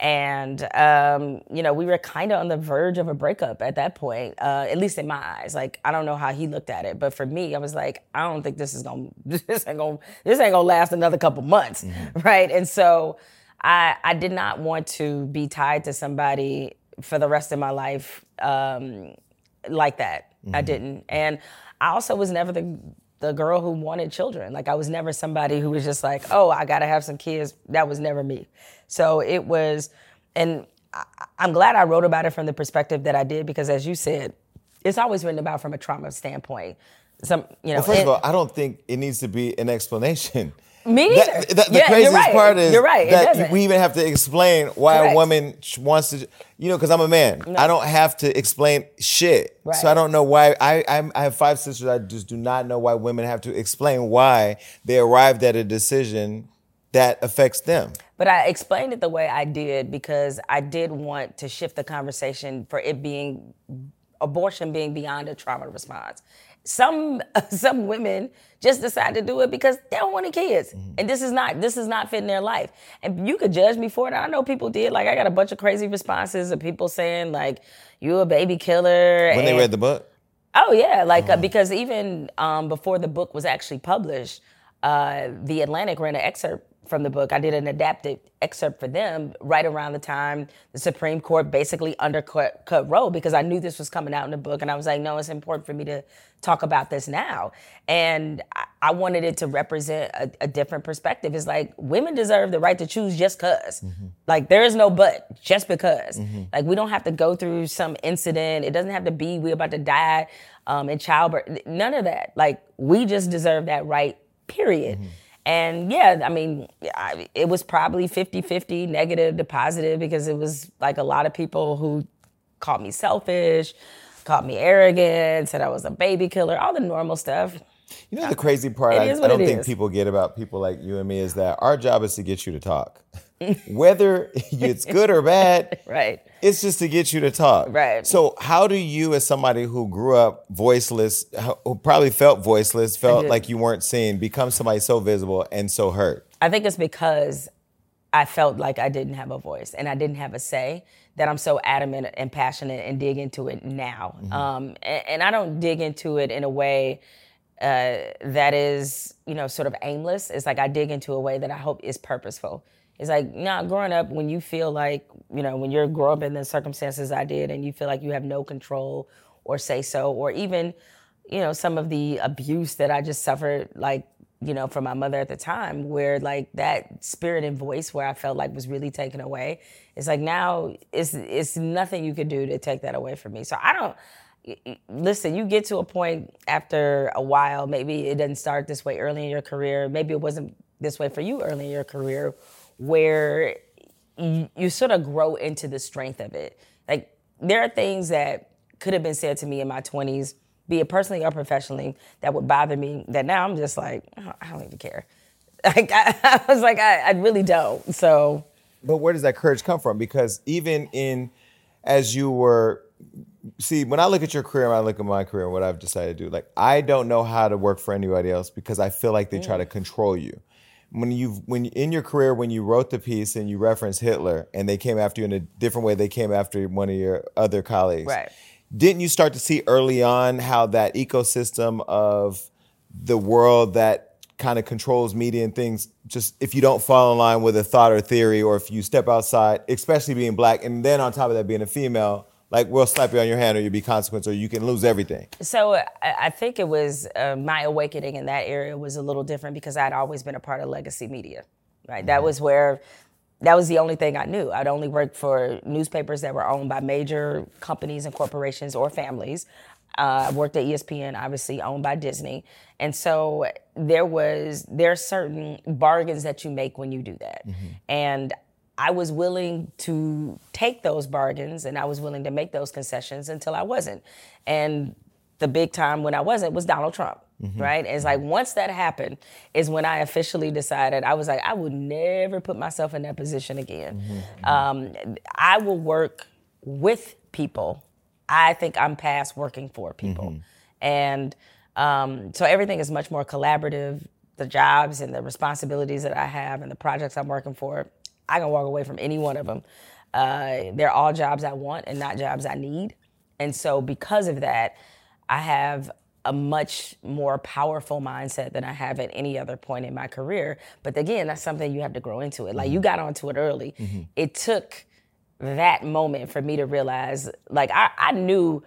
And um, you know, we were kind of on the verge of a breakup at that point, uh, at least in my eyes. Like, I don't know how he looked at it, but for me, I was like, I don't think this is gonna, this ain't gonna, this ain't gonna last another couple months, right? And so, I, I did not want to be tied to somebody for the rest of my life um, like that. I didn't, and I also was never the the girl who wanted children. Like I was never somebody who was just like, oh, I gotta have some kids. That was never me. So it was, and I, I'm glad I wrote about it from the perspective that I did because, as you said, it's always written about from a trauma standpoint. Some, you know, Well, first and- of all, I don't think it needs to be an explanation. Me That- that- the Yeah, you're craziest right. part is You're right, that we even have to explain why Correct. a woman wants to, you know, because I'm a man. I don't have to explain shit. Right. So I don't know why. I, I I have five sisters. I just do not know why women have to explain why they arrived at a decision that affects them. But I explained it the way I did because I did want to shift the conversation for it being abortion being beyond a trauma response. Some some women just decide to do it because they don't want any kids, and this is not this is not fitting their life. And you could judge me for it. I know people did. Like I got a bunch of crazy responses of people saying like you a baby killer. When they read the book, Oh yeah, like uh, because even um, before the book was actually published, uh, the Atlantic ran an excerpt from the book. I did an adapted excerpt for them right around the time the Supreme Court basically undercut cut Roe because I knew this was coming out in the book, and I was like, no, it's important for me to talk about this now. And I, I wanted it to represent a, a different perspective. It's like women deserve the right to choose just because. Mm-hmm. Like there is no but, just because. Mm-hmm. Like we don't have to go through some incident. It doesn't have to be we're about to die um, in childbirth. None of that. Like we just deserve that right. Period. Mm-hmm. And yeah, I mean, I, it was probably 50 50 negative to positive because it was like a lot of people who called me selfish, called me arrogant, said I was a baby killer, all the normal stuff. you know the crazy part I, I don't think is. people get about people like you and me is that our job is to get you to talk, whether it's good or bad. Right. It's just to get you to talk. Right. So, how do you, as somebody who grew up voiceless, who probably felt voiceless, felt like you weren't seen, become somebody so visible and so hurt? I think it's because I felt like I didn't have a voice and I didn't have a say that I'm so adamant and passionate and dig into it now. Um, and, and I don't dig into it in a way uh, that is, you know, sort of aimless. It's like I dig into a way that I hope is purposeful. It's like, nah, growing up, when you feel like, you know, when you're growing up in the circumstances I did and you feel like you have no control or say so, or even, you know, some of the abuse that I just suffered, like, you know, from my mother at the time, where like that spirit and voice where I felt like was really taken away. It's like now it's it's nothing you could do to take that away from me. So I don't listen, you get to a point after a while, maybe it doesn't start this way early in your career, maybe it wasn't this way for you early in your career, where you, you sort of grow into the strength of it. Like there are things that could have been said to me in my 20s, be it personally or professionally, that would bother me. That now I'm just like, "Oh, I don't even care. Like I, I was like, I, I really don't. So But where does that courage come from? Because even in, as you were, see, when I look at your career, and I look at my career and what I've decided to do, like I don't know how to work for anybody else because I feel like they try to mm. control you. When you when in your career when you wrote the piece and you referenced Hitler and they came after you in a different way they came after one of your other colleagues. Right. Didn't you start to see early on how that ecosystem of the world that kind of controls media and things just if you don't fall in line with a thought or theory or if you step outside especially being black and then on top of that being a female like we'll slap you on your hand or you'll be consequence or you can lose everything So I, think it was uh, my awakening in that area was a little different because I'd always been a part of legacy media, right? That was where, that was the only thing I knew. I'd only worked for newspapers that were owned by major companies and corporations or families. Uh, I worked at ESPN, obviously owned by Disney, and so there was there are certain bargains that you make when you do that, and I was willing to take those bargains and I was willing to make those concessions until I wasn't. And the big time when I wasn't was Donald Trump, right? It's like once that happened is when I officially decided I was like, I would never put myself in that position again. Um, I will work with people. I think I'm past working for people. And um, so everything is much more collaborative the jobs and the responsibilities that I have and the projects I'm working for, I can walk away from any one of them. Uh, they're all jobs I want and not jobs I need. And so, because of that, I have a much more powerful mindset than I have at any other point in my career. But again, that's something you have to grow into it. Like you got onto it early. It took that moment for me to realize, like, I, I knew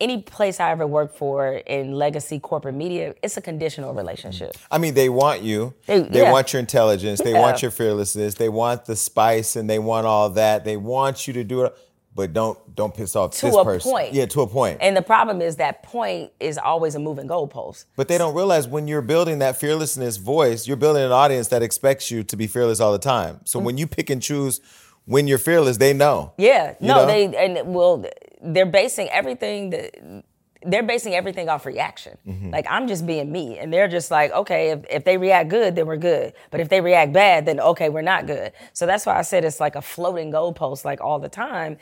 any place I ever worked for in legacy corporate media, it's a conditional relationship. I mean, they want you. They- They, yeah. want your intelligence. They Yeah. want your fearlessness. They want the spice, and they want all that. They want you to do it, but don't don't piss off To this a person. point. Yeah, to a point. And the problem is that point is always a moving goalpost. but they don't realize when you're building that fearlessness voice, you're building an audience that expects you to be fearless all the time. So mm. when you pick and choose when you're fearless, they know. Yeah, You no, know? they and well, they're basing everything that they're basing everything off reaction. Mm-hmm. Like I'm just being me, and they're just like, okay, if, if they react good, then we're good. But if they react bad, then okay, we're not good. So that's why I said it's like a floating goalpost, like all the time,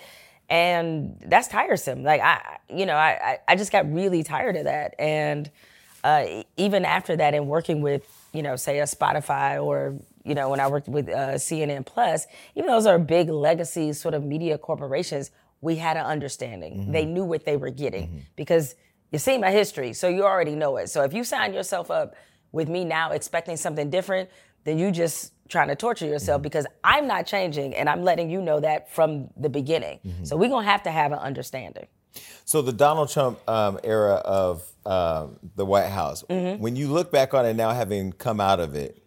and that's tiresome. Like I, you know, I I, just got really tired of that, and uh, even after that, in working with you know, say a Spotify or you know, when I worked with uh, CNN Plus, even those are big legacy sort of media corporations, we had an understanding. They knew what they were getting because you see my history, so you already know it. So if you sign yourself up with me now expecting something different, then you just trying to torture yourself because I'm not changing and I'm letting you know that from the beginning. So we're gonna have to have an understanding. So the Donald Trump um, era of um, the White House, Mm-hmm. when you look back on it now, having come out of it,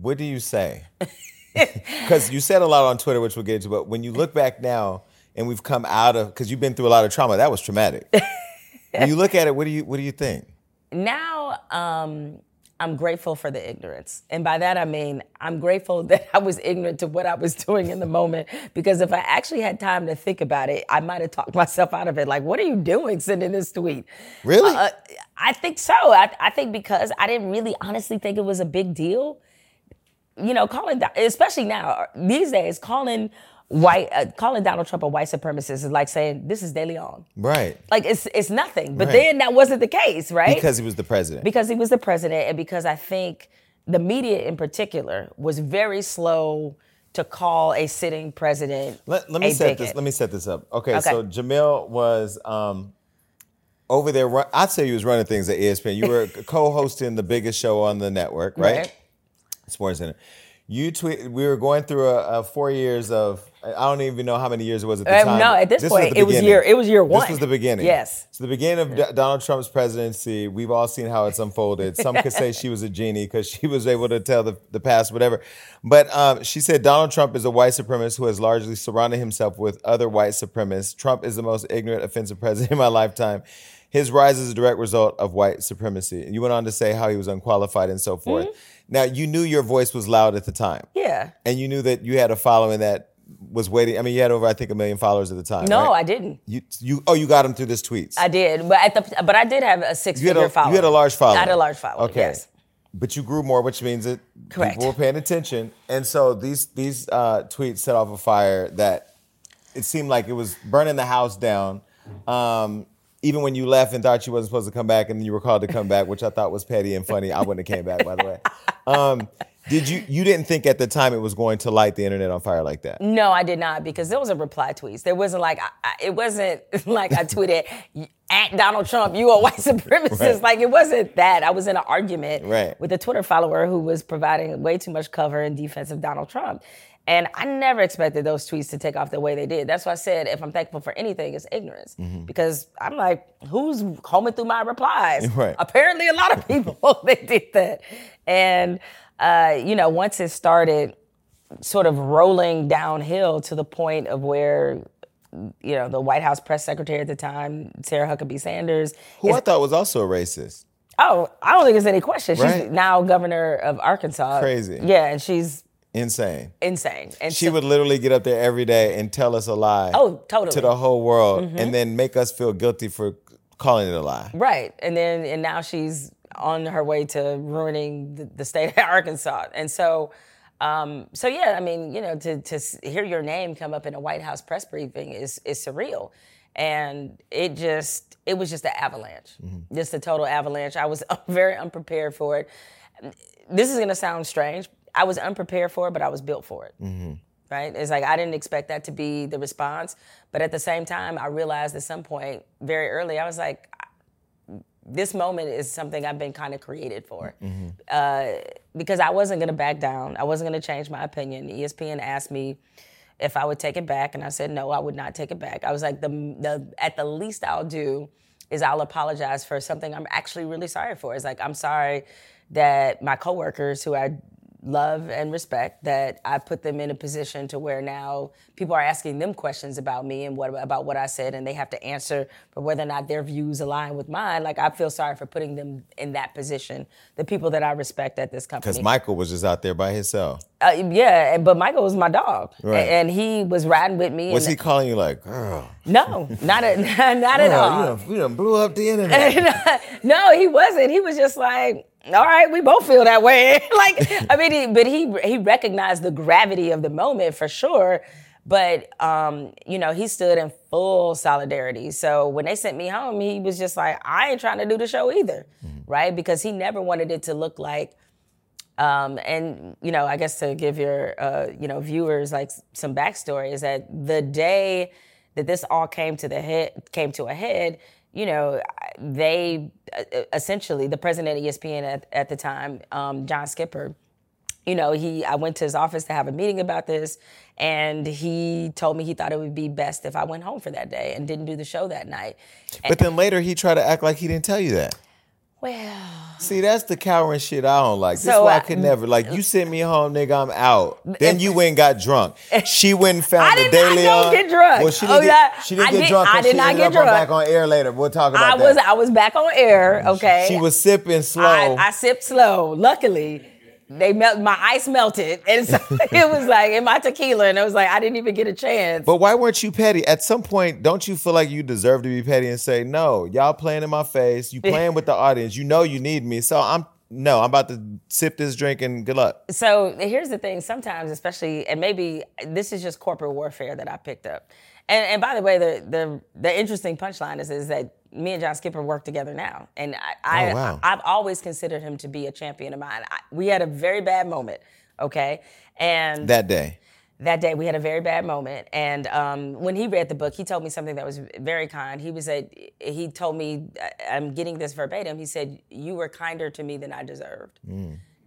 what do you say? Because you said a lot on Twitter, which we'll get into, but when you look back now and we've come out of, because you've been through a lot of trauma, that was traumatic. when you look at it, what do you what do you think? now um, I'm grateful for the ignorance. And by that I mean I'm grateful that I was ignorant to what I was doing in the moment because if I actually had time to think about it, I might have talked myself out of it. Like, what are you doing sending this tweet? Really? Uh, I think so. I, I think because I didn't really honestly think it was a big deal. You know, calling, especially now, these days, calling white, uh, calling Donald Trump a white supremacist is like saying, this is De Leon. right. Like, it's, it's nothing. But Right. then that wasn't the case, right? Because he was the president. because he was the president and because I think the media in particular was very slow to call a sitting president Let, let me set bigot. this. Let me set this up. Okay, Okay. so Jemele was um, over there. Run, I'd say he was running things at ESPN. You were co-hosting the biggest show on the network, right? Right. Sports Center. You tweet. We were going through a, a four years of. I don't even know how many years it was at the Uh, time. no, at this was point, the it was year- it was year one. This was the beginning. Yes. So the beginning of D- Donald Trump's presidency, we've all seen how it's unfolded. Some could say she was a genie because she was able to tell the, the past, whatever. But um, she said Donald Trump is a white supremacist who has largely surrounded himself with other white supremacists. Trump is the most ignorant, offensive president in my lifetime. His rise is a direct result of white supremacy. And you went on to say how he was unqualified and so forth. Mm-hmm. Now, you knew your voice was loud at the time. Yeah. And you knew that you had a following that was waiting. I mean, you had over, I think, a million followers at the time. No, right? I didn't. You, you, oh, you got him through this tweets. I did, but at the but I did have a six figure a, following. you had a large following. I had a large following. Okay. Yes. But you grew more, which means that Correct. people were paying attention. And so these these uh, tweets set off a fire that it seemed like it was burning the house down. Um, even when you left and thought you wasn't supposed to come back, and you were called to come back, which I thought was petty and funny. I wouldn't have came back, by the way. Um, did you? You didn't think at the time it was going to light the internet on fire like that? No, I did not because there was a reply tweets. There wasn't like I, I, it wasn't like I tweeted at Donald Trump, you a white supremacist. Right. Like it wasn't that. I was in an argument Right. with a Twitter follower who was providing way too much cover in defense of Donald Trump. And I never expected those tweets to take off the way they did. That's why I said if I'm thankful for anything, it's ignorance. Mm-hmm. Because I'm like, who's combing through my replies? Right. Apparently, a lot of people they did that. And uh, you know, once it started sort of rolling downhill to the point of where you know the White House press secretary at the time, Sarah Huckabee Sanders. Who is- I thought was also a racist. oh, I don't think there's any question. She's Right. now governor of Arkansas. Crazy. Yeah, and she's Insane. insane. And She so- would literally get up there every day and tell us a lie. Oh, totally. To the whole world, Mm-hmm. and then make us feel guilty for calling it a lie. Right. And then and now she's on her way to ruining the, the state of Arkansas. And so um, so yeah, I mean, you know, to to hear your name come up in a White House press briefing is is surreal. And it just it was just an avalanche. Just a total avalanche. I was very unprepared for it. this is gonna sound strange. I was unprepared for it, but I was built for it. Right? It's like I didn't expect that to be the response, but at the same time, I realized at some point very early, I was like, this moment is something I've been kind of created for. Uh, because I wasn't gonna back down. I wasn't gonna change my opinion. ESPN asked me if I would take it back, and I said no, I would not take it back. I was like, the, the at the least I'll do is I'll apologize for something I'm actually really sorry for. It's like I'm sorry that my coworkers who I love and respect that I put them in a position to where now people are asking them questions about me and what about what I said and they have to answer for whether or not their views align with mine. Like I feel sorry for putting them in that position. The people that I respect at this company. Because Michael was just out there by himself. Uh, yeah, and- but Michael was my dog, Right. And he was riding with me. Was and he calling you like, girl? No, not at not at all. you done, you done blew up the internet. no, he wasn't. He was just like, all right, we both feel that way. like, I mean, he, but he he recognized the gravity of the moment for sure. But um, you know, he stood in full solidarity. So when they sent me home, he was just like, I ain't trying to do the show either, right? Because he never wanted it to look like um, and you know, I guess to give your uh, you know viewers like some backstory is that the day that this all came to the head came to a head, you know, they uh, essentially the president of ESPN at, at the time, um, John Skipper. You know, he I went to his office to have a meeting about this, and he told me he thought it would be best if I went home for that day and didn't do the show that night. but then later he tried to act like he didn't tell you that. Well, See, that's the cowering shit I don't like. This So, why I uh, could never like. You sent me home, nigga. I'm out. Then you went and got drunk. She went and found I the did Daily not go on. get drunk. Well, she Oh, didn't yeah. get, she didn't I get did- drunk. I did she not get on drunk. back on air later. We'll talk about I that. was I was back on air. Okay, She was sipping slow. I, I sipped slow. Luckily, they melt my ice melted, and so it was like in my tequila, and it was like I didn't even get a chance. But why weren't you petty? At some point, don't you feel like you deserve to be petty and say, no, y'all playing in my face. You playing with the audience. You know you need me. So I'm no, I'm about to sip this drink and good luck. so here's the thing: sometimes, especially, and maybe this is just corporate warfare that I picked up. And, and by the way, the the the interesting punchline is is that me and John Skipper work together now, and I, I Oh, wow. I've always considered him to be a champion of mine. I, we had a very bad moment, okay, and That day. that day we had a very bad moment. And um, when he read the book he told me something that was very kind. He was said he told me i'm getting this verbatim. He said you were kinder to me than i deserved.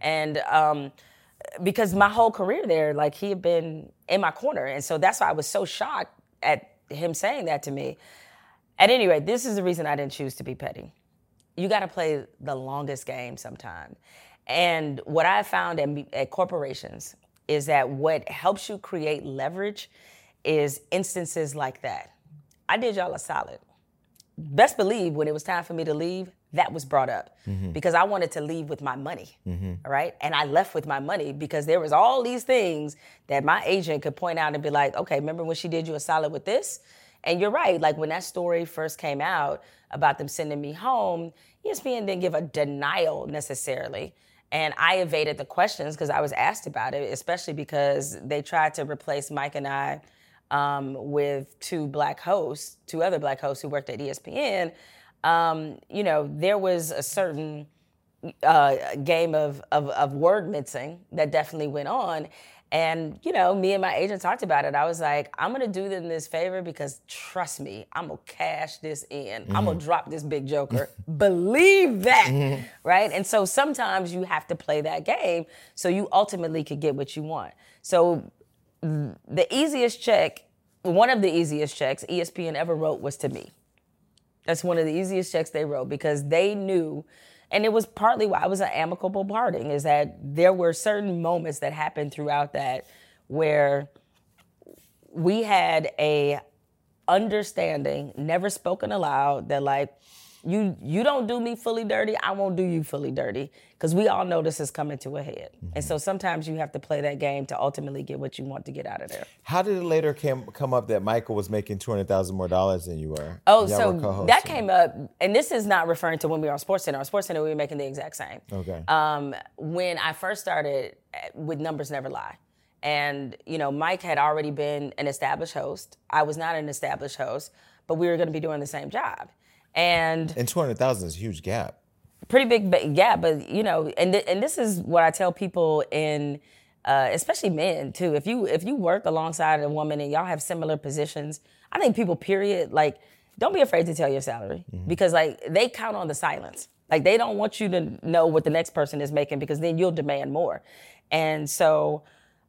And um, because my whole career there like he had been in my corner. And so that's why i was so shocked at him saying that to me at any rate this is the reason i didn't choose to be petty you got to play the longest game sometime. And what I found at, at corporations is that what helps you create leverage is instances like that. I did y'all a solid. Best believe when it was time for me to leave, that was brought up because I wanted to leave with my money, all right? And I left with my money because there was all these things that my agent could point out and be like, okay, remember when she did you a solid with this? And you're right, like when that story first came out about them sending me home, ESPN didn't give a denial necessarily. And I evaded the questions because I was asked about it, especially because they tried to replace Mike and I um, with two black hosts, two other black hosts who worked at ESPN. Um, you know, there was a certain uh, game of, of, of word mincing that definitely went on. And, you know, me and my agent talked about it. I was like, I'm going to do them this favor because trust me, I'm going to cash this in. I'm going to drop this big joker. Believe that. Right. And so sometimes you have to play that game so you ultimately could get what you want. So the easiest check, one of the easiest checks ESPN ever wrote was to me. That's one of the easiest checks they wrote because they knew, and it was partly why it was an amicable parting, is that there were certain moments that happened throughout that where we had a understanding, never spoken aloud, that like you you don't do me fully dirty, I won't do you fully dirty, because we all know this is coming to a head, and so sometimes you have to play that game to ultimately get what you want to get out of there. How did it later came, come up that Michael was making two hundred thousand more dollars than you were? Oh, so were that came up, and this is not referring to when we were on SportsCenter. On SportsCenter, we were making the exact same. Okay. Um, when I first started uh, with Numbers Never Lie, and you know, Mike had already been an established host. I was not an established host, but we were going to be doing the same job. And And two hundred thousand is a huge gap. pretty big yeah but you know and th- and this is what i tell people in uh, especially men too. If you if you work alongside a woman and y'all have similar positions i think people period like don't be afraid to tell your salary. Because like they count on the silence. Like they don't want you to know what the next person is making because then you'll demand more. And so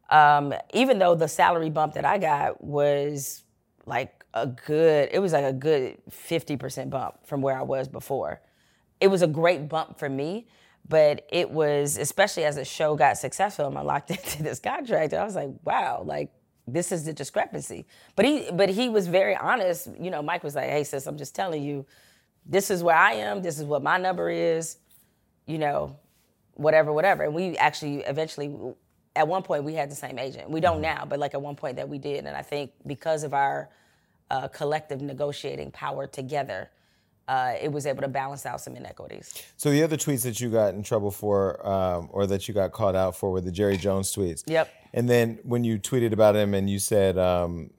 um, even though the salary bump that i got was like a good it was like a good 50% bump from where i was before it was a great bump for me, but it was especially as the show got successful and I locked into this contract. I was like, wow, like this is the discrepancy. But he but he was very honest. You know, Mike was like, hey sis, I'm just telling you, this is where I am, this is what my number is, you know, whatever, whatever. And we actually eventually at one point we had the same agent. We don't mm-hmm. now, but like at one point that we did. And I think because of our uh, collective negotiating power together, uh, it was able to balance out some inequities. So the other tweets that you got in trouble for, um, or that you got called out for, were the Jerry Jones tweets. Yep. And then when you tweeted about him, and you said, um,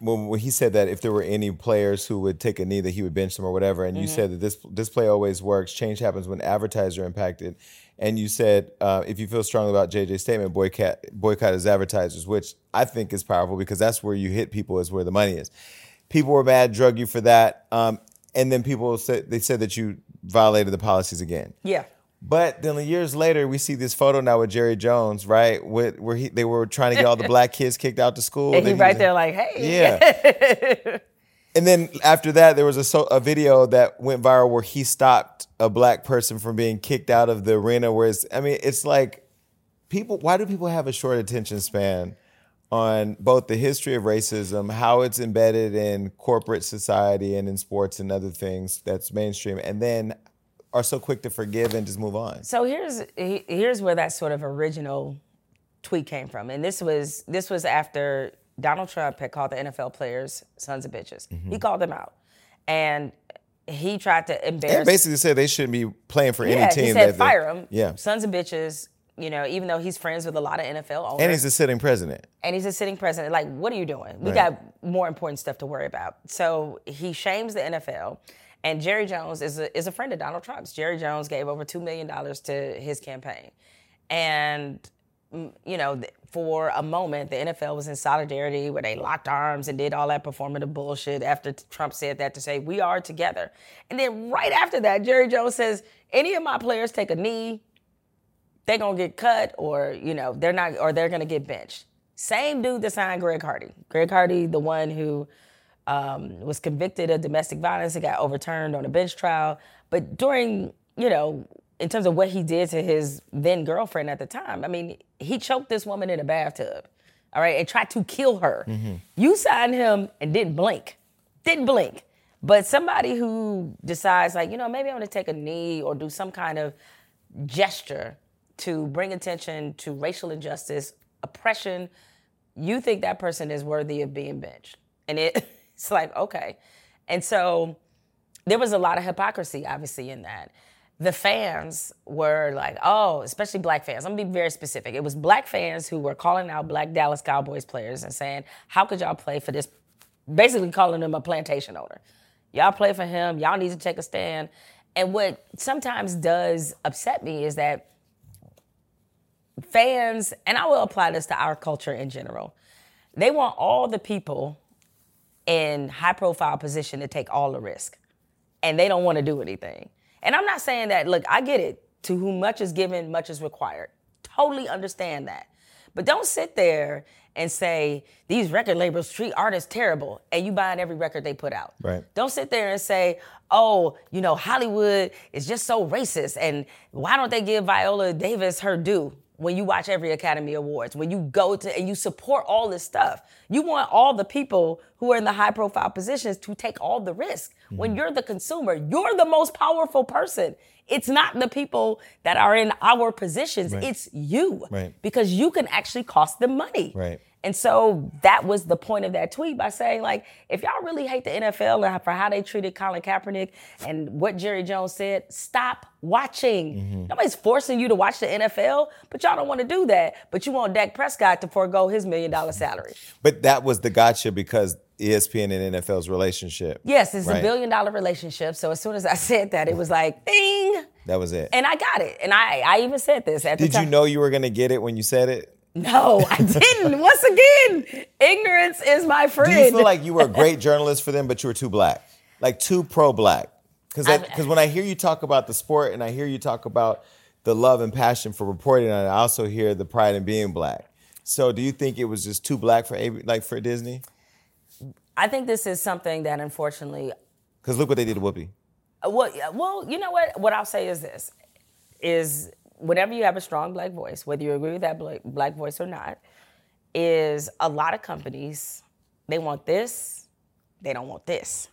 when, he said that if there were any players who would take a knee, that he would bench them or whatever, and you said that this this play always works. Change happens when advertisers are impacted. And you said uh, if you feel strongly about JJ's statement, boycott boycott his advertisers, which I think is powerful because that's where you hit people, is where the money is. People were mad, drug you for that, um, and then people said they said that you violated the policies again. Yeah. But then years later, we see this photo now with Jerry Jones, right? With, where he they were trying to get all the black kids kicked out to school. And he Then right was- there like, hey. Yeah. and then after that, there was a, so, a video that went viral where he stopped a black person from being kicked out of the arena. Whereas, I mean, it's like people. Why do people have a short attention span on both the history of racism, how it's embedded in corporate society and in sports and other things that's mainstream, and then are so quick to forgive and just move on? So here's here's where that sort of original tweet came from, and this was this was after Donald Trump had called the NFL players sons of bitches. He called them out, and he tried to embarrass. And basically said they shouldn't be playing for yeah, any team. he said that fire them. Yeah. sons of bitches. You know, even though he's friends with a lot of NFL owners, And he's a sitting president. and he's a sitting president. Like, what are you doing? We Right. got more important stuff to worry about. So he shames the NFL. And Jerry Jones is a, is a friend of Donald Trump's. Jerry Jones gave over $2 million to his campaign. And, mm, you know, for a moment, the NFL was in solidarity where they locked arms and did all that performative bullshit after Trump said that to say, we are together. And then right after that, Jerry Jones says, any of my players take a knee, they're gonna get cut or you know they're not or they're gonna get benched. Same dude that signed Greg Hardy. Greg Hardy, the one who um, was convicted of domestic violence and got overturned on a bench trial. But during you know in terms of what he did to his then girlfriend at the time, I mean he choked this woman in a bathtub, all right, and tried to kill her. Mm-hmm. You signed him and didn't blink, didn't blink. But somebody who decides like you know maybe I'm gonna take a knee or do some kind of gesture to bring attention to racial injustice, oppression, you think that person is worthy of being benched. And it, it's like, okay. And so there was a lot of hypocrisy, obviously, in that. The fans were like, oh, especially black fans. I'm gonna be very specific. It was black fans who were calling out black Dallas Cowboys players and saying, how could y'all play for this? Basically calling them a plantation owner. Y'all play for him, y'all need to take a stand. And what sometimes does upset me is that fans, and I will apply this to our culture in general, they want all the people in high profile position to take all the risk. And they don't want to do anything. And I'm not saying that, look, I get it. To whom much is given, much is required. Totally understand that. But don't sit there and say these record labels treat artists terrible and you buying every record they put out. Right. Don't sit there and say, oh, you know, Hollywood is just so racist and why don't they give Viola Davis her due? When you watch every Academy Awards, when you go to and you support all this stuff, you want all the people who are in the high profile positions to take all the risk. When mm-hmm. you're the consumer, you're the most powerful person. It's not the people that are in our positions, Right. it's you. Right. Because you can actually cost them money. Right. And so that was the point of that tweet by saying, like, if y'all really hate the NFL and for how they treated Colin Kaepernick and what Jerry Jones said, stop watching. Mm-hmm. Nobody's forcing you to watch the NFL, but y'all don't want to do that. But you want Dak Prescott to forego his million dollar salary. But that was the gotcha because ESPN and NFL's relationship. Yes, it's Right. a billion dollar relationship. So as soon as I said that, it was like, ding. That was it. And I got it. And I, I even said this at Did you know you were gonna get it when you said it? No, I didn't. Once again, ignorance is my friend. Do you feel like you were a great journalist for them, but you were too black, like too pro black? Because because when I hear you talk about the sport and I hear you talk about the love and passion for reporting and I also hear the pride in being black. So do you think it was just too black for like for Disney? I think this is something that unfortunately, Because look what they did to Whoopi. uh, well, well, you know what? What I'll say is this: is whenever you have a strong black voice, whether you agree with that black, voice or not, is a lot of companies they want this, they don't want this.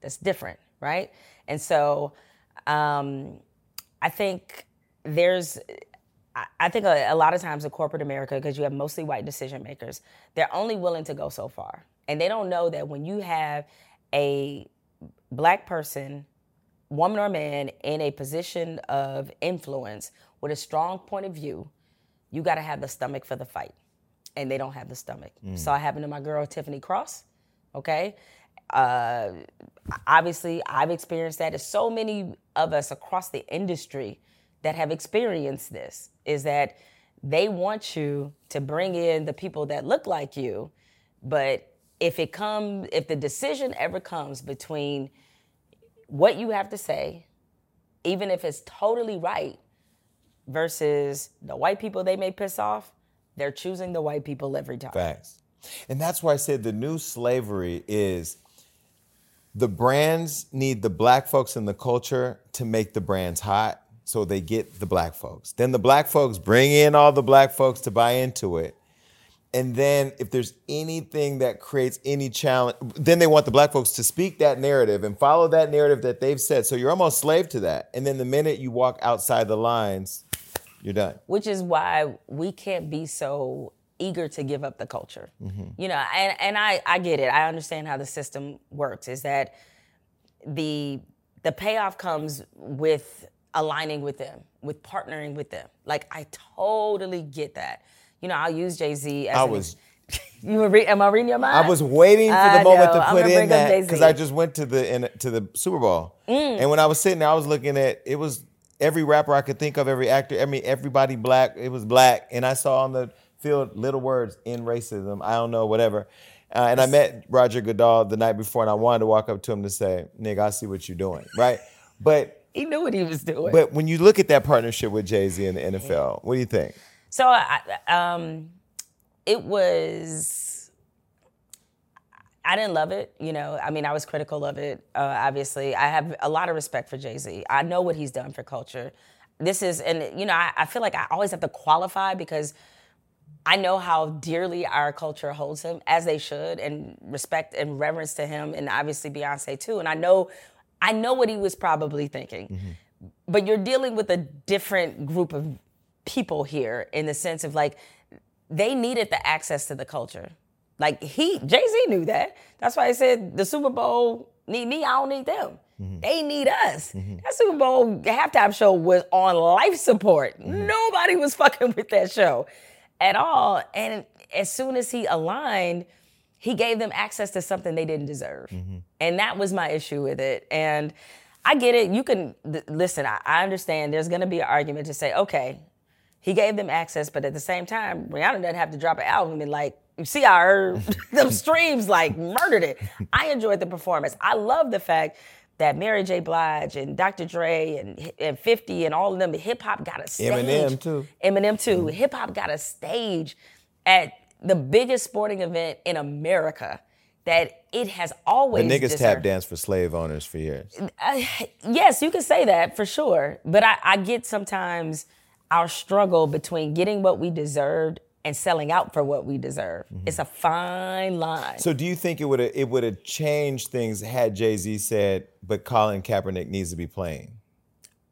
That's different, right? And so, um, I think there's I- I think a, a lot of times in corporate America, because you have mostly white decision makers, they're only willing to go so far. And they don't know that when you have a black person, woman or man, in a position of influence with a strong point of view, you got to have the stomach for the fight. And they don't have the stomach. Saw it happen to my girl, Tiffany Cross, okay? Uh, obviously, I've experienced that. There's so many of us across the industry that have experienced this is that they want you to bring in the people that look like you, but if it comes, if the decision ever comes between what you have to say, even if it's totally right, versus the white people they may piss off, they're choosing the white people every time. Facts. And that's why I said the new slavery is the brands need the black folks in the culture to make the brands hot so they get the black folks. Then the black folks bring in all the black folks to buy into it. And then if there's anything that creates any challenge, then they want the black folks to speak that narrative and follow that narrative that they've said. So you're almost slave to that. And then the minute you walk outside the lines, you're done. which is why we can't be so eager to give up the culture. You know, and, and I, I get it. I understand how the system works. Is that the the payoff comes with aligning with them, with partnering with them. Like I totally get that. You know, I'll use Jay Z as I an- was You were re- am I reading your mind? I was waiting for the I moment know. to put in that because I just went to the in, to the Super Bowl, Mm. and when I was sitting there, I was looking at it was every rapper I could think of, every actor, I mean everybody black. It was black, and I saw on the field little words in racism. I don't know whatever. Uh, and I met Roger Goodell the night before, and I wanted to walk up to him to say, "Nigga, I see what you're doing," right? But He knew what he was doing. but when you look at that partnership with Jay Z and the NFL, what do you think? So I, um, it was. I didn't love it, you know. I mean, I was critical of it. Uh, obviously, I have a lot of respect for Jay Z. I know what he's done for culture. This is, and you know, I, I feel like I always have to qualify because I know how dearly our culture holds him, as they should, and respect and reverence to him, and obviously Beyonce too. And I know, I know what he was probably thinking. But you're dealing with a different group of people here in the sense of like they needed the access to the culture. Like he, Jay Z knew that. That's why he said the Super Bowl need me. I don't need them. Mm-hmm. They need us. Mm-hmm. That Super Bowl halftime show was on life support. Mm-hmm. Nobody was fucking with that show at all. And as soon as he aligned, he gave them access to something they didn't deserve. And that was my issue with it. And I get it. You can th- listen, I, I understand there's going to be an argument to say, okay, he gave them access, but at the same time, Rihanna doesn't have to drop an album and like, you see how her them streams like murdered it. I enjoyed the performance. I love the fact that Mary J. Blige and Dr. Dre and, and 50 and all of them, hip hop got a stage. Eminem, too. Eminem too. Hip hop got a stage at the biggest sporting event in America that it has always. The niggas deserved. tap dance for slave owners for years. Uh, yes, you can say that for sure. But I, I get sometimes our struggle between getting what we deserved and selling out for what we deserve. Mm-hmm. It's a fine line. So do you think it would have it would have changed things had Jay Z said, but Colin Kaepernick needs to be playing?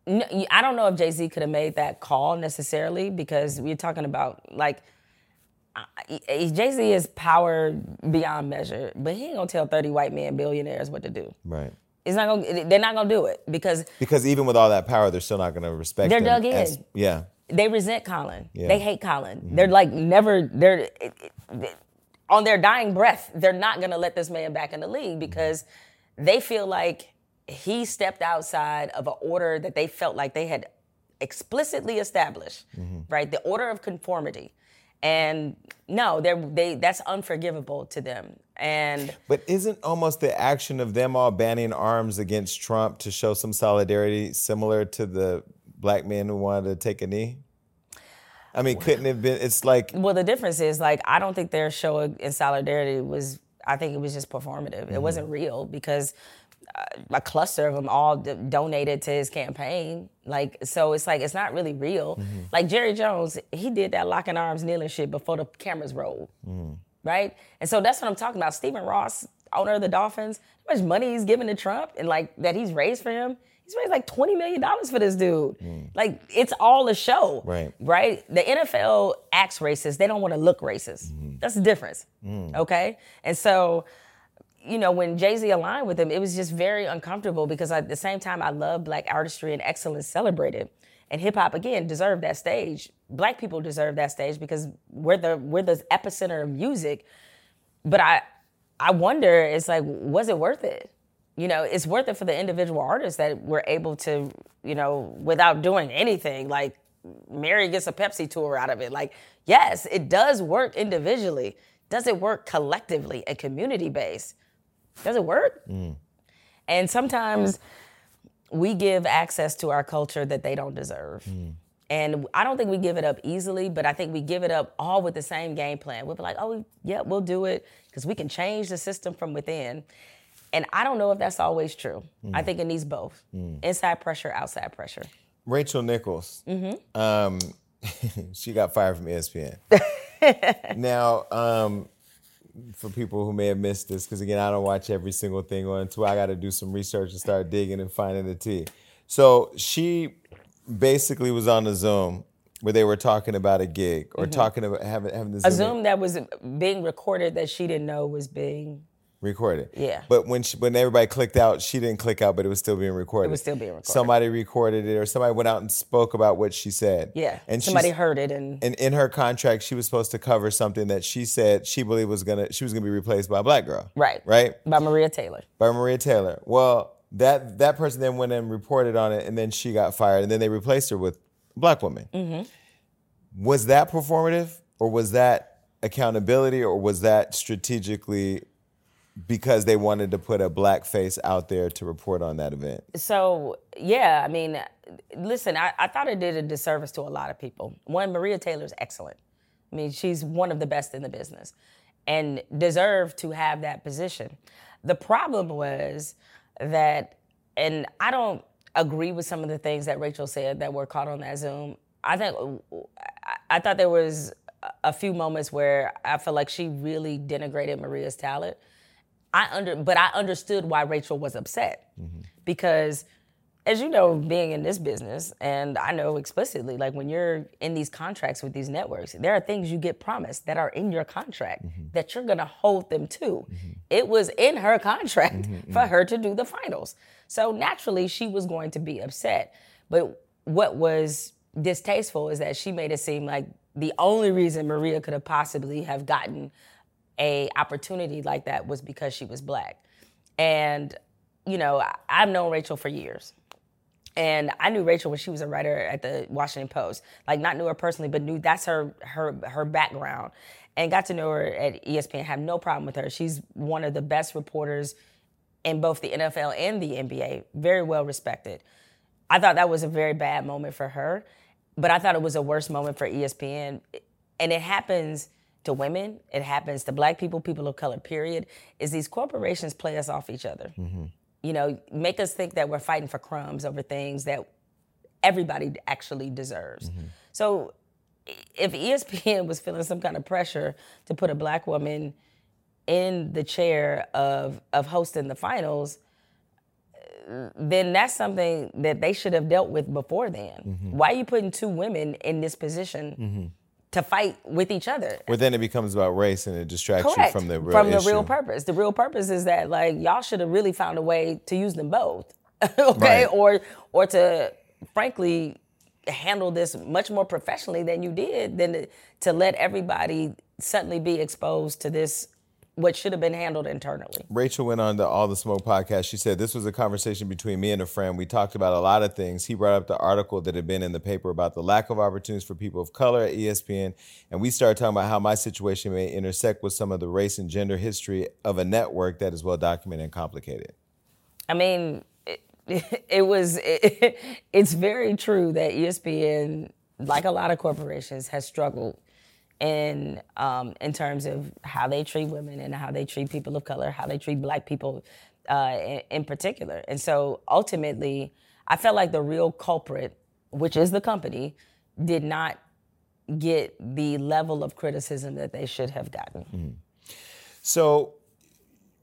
No, I don't know if Jay Z could have made that call necessarily because we're talking about like Jay Z is power beyond measure, but he ain't gonna tell thirty white men billionaires what to do. Right. It's not gonna. They're not gonna do it because Because even with all that power, they're still not to respect. They're dug in. as- yeah. They resent Colin. Yeah. They hate Colin. Mm-hmm. They're like never. They're it- it- on their dying breath. They're not gonna let this man back in the league mm-hmm. because they feel like he stepped outside of an order that they felt like they had explicitly established. Mm-hmm. Right, the order of conformity. And no, they're they. That's unforgivable to them. And But isn't almost the action of them all banning arms against Trump to show some solidarity similar to the black men who wanted to take a knee? I mean, couldn't it have been? It's like Well, the difference is like I don't think their show in solidarity was. I think it was just performative. It wasn't mm-hmm. real because uh, a cluster of them all d- donated to his campaign. Like so, it's like it's not really real. Mm-hmm. Like Jerry Jones, he did that locking arms, kneeling shit before the cameras rolled, mm-hmm. right? And so that's what I'm talking about. Stephen Ross, owner of the Dolphins, how much money he's giving to Trump and like that he's raised for him. He's raised like twenty million dollars for this dude. Mm. Like it's all a show, Right. right? The NFL acts racist. They don't want to look racist. Mm-hmm. That's the difference. Mm. Okay? And so, you know, when Jay Z aligned with him, it was just very uncomfortable because at the same time, I love black artistry and excellence celebrated. And hip hop again deserved that stage. Black people deserve that stage because we're the we're the epicenter of music. But I I wonder, it's like, was it worth it? You know, it's worth it for the individual artists that were able to, you know, without doing anything, like Mary gets a Pepsi tour out of it. Like, yes, it does work individually. Does it work collectively and community based? Does it work? Mm. And sometimes we give access to our culture that they don't deserve. Mm. And I don't think we give it up easily, but I think we give it up all with the same game plan. We'll be like, oh, yeah, we'll do it because we can change the system from within. And I don't know if that's always true. I think it needs both inside pressure, outside pressure. Rachel Nichols. mm-hmm. Um, she got fired from ESPN. now, um, for people who may have missed this, because again, I don't watch every single thing on Twitter. I got to do some research and start digging and finding the tea. So she basically was on a Zoom where they were talking about a gig or talking about having having the A Zoom that was being recorded that she didn't know was being recorded. Yeah. But when she, when everybody clicked out, she didn't click out, but it was still being recorded. It was still being recorded. Somebody recorded it, or somebody went out and spoke about what she said. yeah. And somebody heard it and And in her contract, she was supposed to cover something that she said she believed was gonna she was gonna be replaced by a black girl. right, Right. by Maria Taylor. By Maria Taylor. Well, that that person then went and reported on it, and then she got fired, and then they replaced her with a black woman. Mm-hmm. Was that performative, or was that accountability, or was that strategically because they wanted to put a black face out there to report on that event? So yeah, I mean, listen, I, I thought it did a disservice to a lot of people. One, Maria Taylor's excellent. I mean, she's one of the best in the business, and deserved to have that position. The problem was that, and I don't agree with some of the things that Rachel said that were caught on that Zoom. I think I, thought there was a few moments where I felt like she really denigrated Maria's talent. I under, but I understood why Rachel was upset because, as you know, being in this business, and I know explicitly, like when you're in these contracts with these networks, there are things you get promised that are in your contract that you're gonna hold them to. It was in her contract for her to do the finals, so naturally she was going to be upset. But what was distasteful is that she made it seem like the only reason Maria could have possibly have gotten a opportunity like that was because she was black. And, you know, I've known Rachel for years. And I knew Rachel when she was a writer at the Washington Post. Like not knew her personally, but knew that's her her her background. And got to know her at ESPN. Have no problem with her. She's one of the best reporters in both the NFL and the NBA. Very well respected. I thought that was a very bad moment for her, but I thought it was a worse moment for ESPN. And it happens to women, it happens to black people, people of color, period, is these corporations play us off each other. Mm-hmm. You know, make us think that we're fighting for crumbs over things that everybody actually deserves. Mm-hmm. So if ESPN was feeling some kind of pressure to put a black woman in the chair of of hosting the finals, then that's something that they should have dealt with before then. Mm-hmm. Why are you putting two women in this position to fight with each other. Where then it becomes about race and it distracts Correct. you from the real from the issue. real purpose. The real purpose is that like y'all should have really found a way to use them both, okay, Right. or or to frankly handle this much more professionally than you did than to, to let everybody suddenly be exposed to this what should have been handled internally. Rachel went on the All the Smoke podcast. She said, This was a conversation between me and a friend. We talked about a lot of things. He brought up the article that had been in the paper about the lack of opportunities for people of color at ESPN. And we started talking about how my situation may intersect with some of the race and gender history of a network that is well documented and complicated. I mean, it, it was. It, it's very true that ESPN, like a lot of corporations, has struggled in um, in terms of how they treat women and how they treat people of color, how they treat Black people uh, in, in particular. And so ultimately, I felt like the real culprit, which is the company, did not get the level of criticism that they should have gotten. So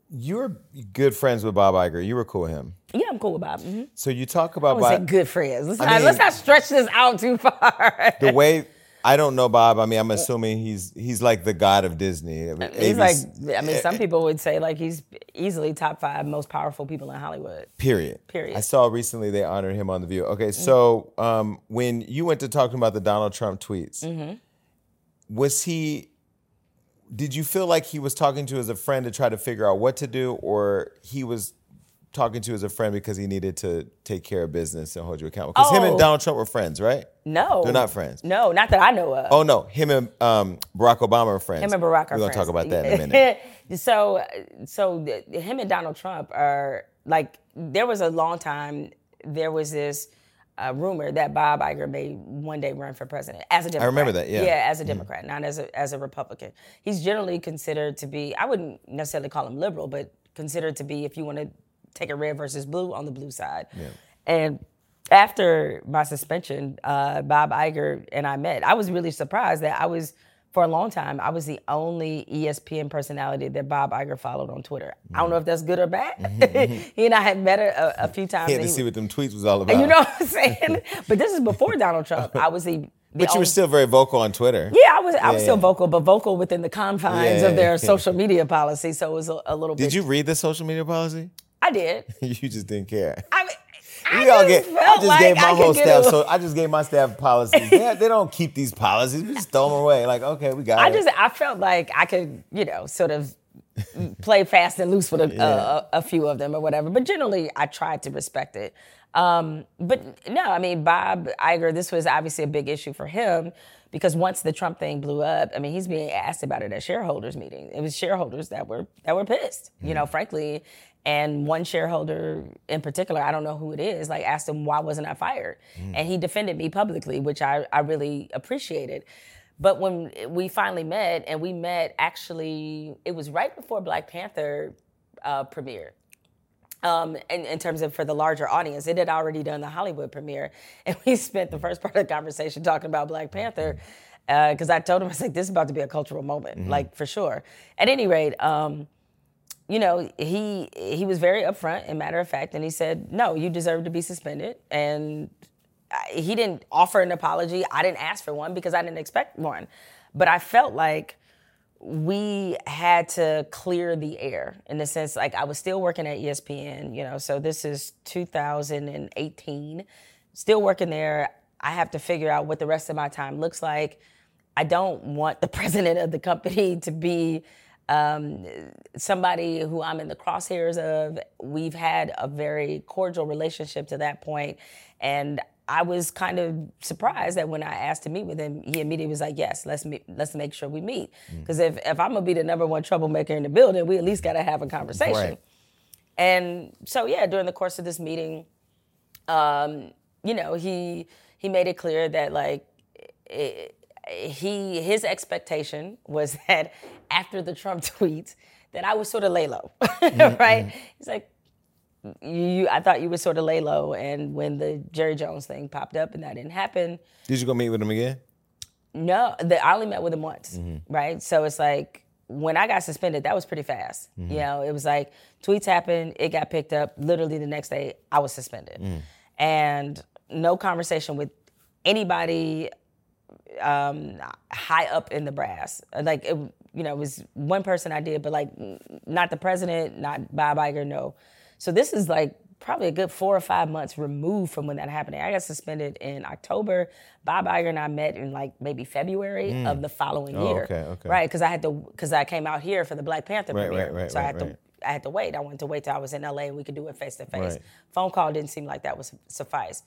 you're good friends with Bob Iger. You were cool with him. Yeah, I'm cool with Bob. Mm-hmm. So you talk about I Bob, good friends. Let's, I not, let's not stretch this out too far. the way I don't know Bob. I mean, I'm assuming he's he's like the god of Disney. I mean, He's ABC like, I mean, some people would say like he's easily top five most powerful people in Hollywood. Period. Period. I saw recently they honored him on the View. Okay, so um, when you went to talking about the Donald Trump tweets, Mm-hmm. was he? Did you feel like he was talking to as a friend to try to figure out what to do, or he was talking to you as a friend because he needed to take care of business and hold you accountable? Because him and Oh. Donald Trump were friends, right? No, They're not friends. No, not that I know of. Oh no, him and um, Barack Obama are friends. Him and Barack are We're gonna friends. talk about that in a minute. so, so the- him and Donald Trump are like there was a long time. There was this uh, rumor that Bob Iger may one day run for president as a Democrat. I remember that, yeah. Mm-hmm. Yeah, as a Democrat, not as a as a Republican. He's generally considered to be. I wouldn't necessarily call him liberal, but considered to be if you want to take a red versus blue on the blue side. And after my suspension, uh, Bob Iger and I met. I was really surprised that I was, for a long time, I was the only ESPN personality that Bob Iger followed on Twitter. I don't know if that's good or bad. he and I had met a, a few times. He had to he- see what them tweets was all about. you know what I'm saying? but this is before Donald Trump. I was the. but you were still very vocal on Twitter. yeah, I was. I was Yeah, still vocal, but vocal within the confines Yeah, of their yeah. social media policy. So it was a, a little bit. Did you read the social media policy? I did. you just didn't care. I mean, I We all just get. I just like gave my I whole staff. So I just gave my staff policies. they, they don't keep these policies. We just throw them away. Like, okay, we got I it. just I felt like I could, you know, sort of play fast and loose with a, a, a few of them or whatever. But generally, I tried to respect it. Um, but no, I mean, Bob Iger, this was obviously a big issue for him because once the Trump thing blew up, I mean, he's being asked about it at shareholders meeting. It was shareholders that were that were pissed, you know, frankly. And one shareholder in particular, I don't know who it is, like asked him why wasn't I fired, and he defended me publicly, which I I really appreciated. But when we finally met, and we met actually, it was right before Black Panther uh, premiered. Um, in, in terms of for the larger audience, it had already done the Hollywood premiere, and we spent the first part of the conversation talking about Black Panther because I told him I was like, "This is about to be a cultural moment, like for sure." At any rate, um, you know, he he was very upfront and matter of fact, and he said, "No, you deserve to be suspended." And I- he didn't offer an apology. I didn't ask for one because I didn't expect one. But I felt like we had to clear the air in the sense like I was still working at ESPN, you know, so this is 2018, still working there. I have to figure out what the rest of my time looks like. I don't want the president of the company to be um, somebody who I'm in the crosshairs of. We've had a very cordial relationship to that point, and I was kind of surprised that when I asked to meet with him, he immediately was like, "Yes, let's meet, let's make sure we meet." Because if if I'm gonna be the number one troublemaker in the building, we at least got to have a conversation. Right. And so yeah, during the course of this meeting, um, you know, he he made it clear that like he his expectation was that after the Trump tweets that I would sort of lay low, mm-hmm. right? He's like, you, I thought you would sort of lay low, and when the Jerry Jones thing popped up and that didn't happen, Did you go meet with him again? no, the, I only met with him once, mm-hmm. right? So it's like when I got suspended, that was pretty fast. Mm-hmm. You know, it was like tweets happened, it got picked up. Literally the next day, I was suspended, mm. and no conversation with anybody um, high up in the brass. Like it, you know, it was one person I did, but like not the president, not Bob Iger, no. So this is like probably a good four or five months removed from when that happened. I got suspended in October. Bob Iger and I met in like maybe February of the following Oh, year. okay, okay. Right, because I had to because I came out here for the Black Panther Right, premiere, right, right, so I had to. I had to wait. I wanted to wait till I was in LA and we could do it face to face. Phone call didn't seem like that would su- suffice.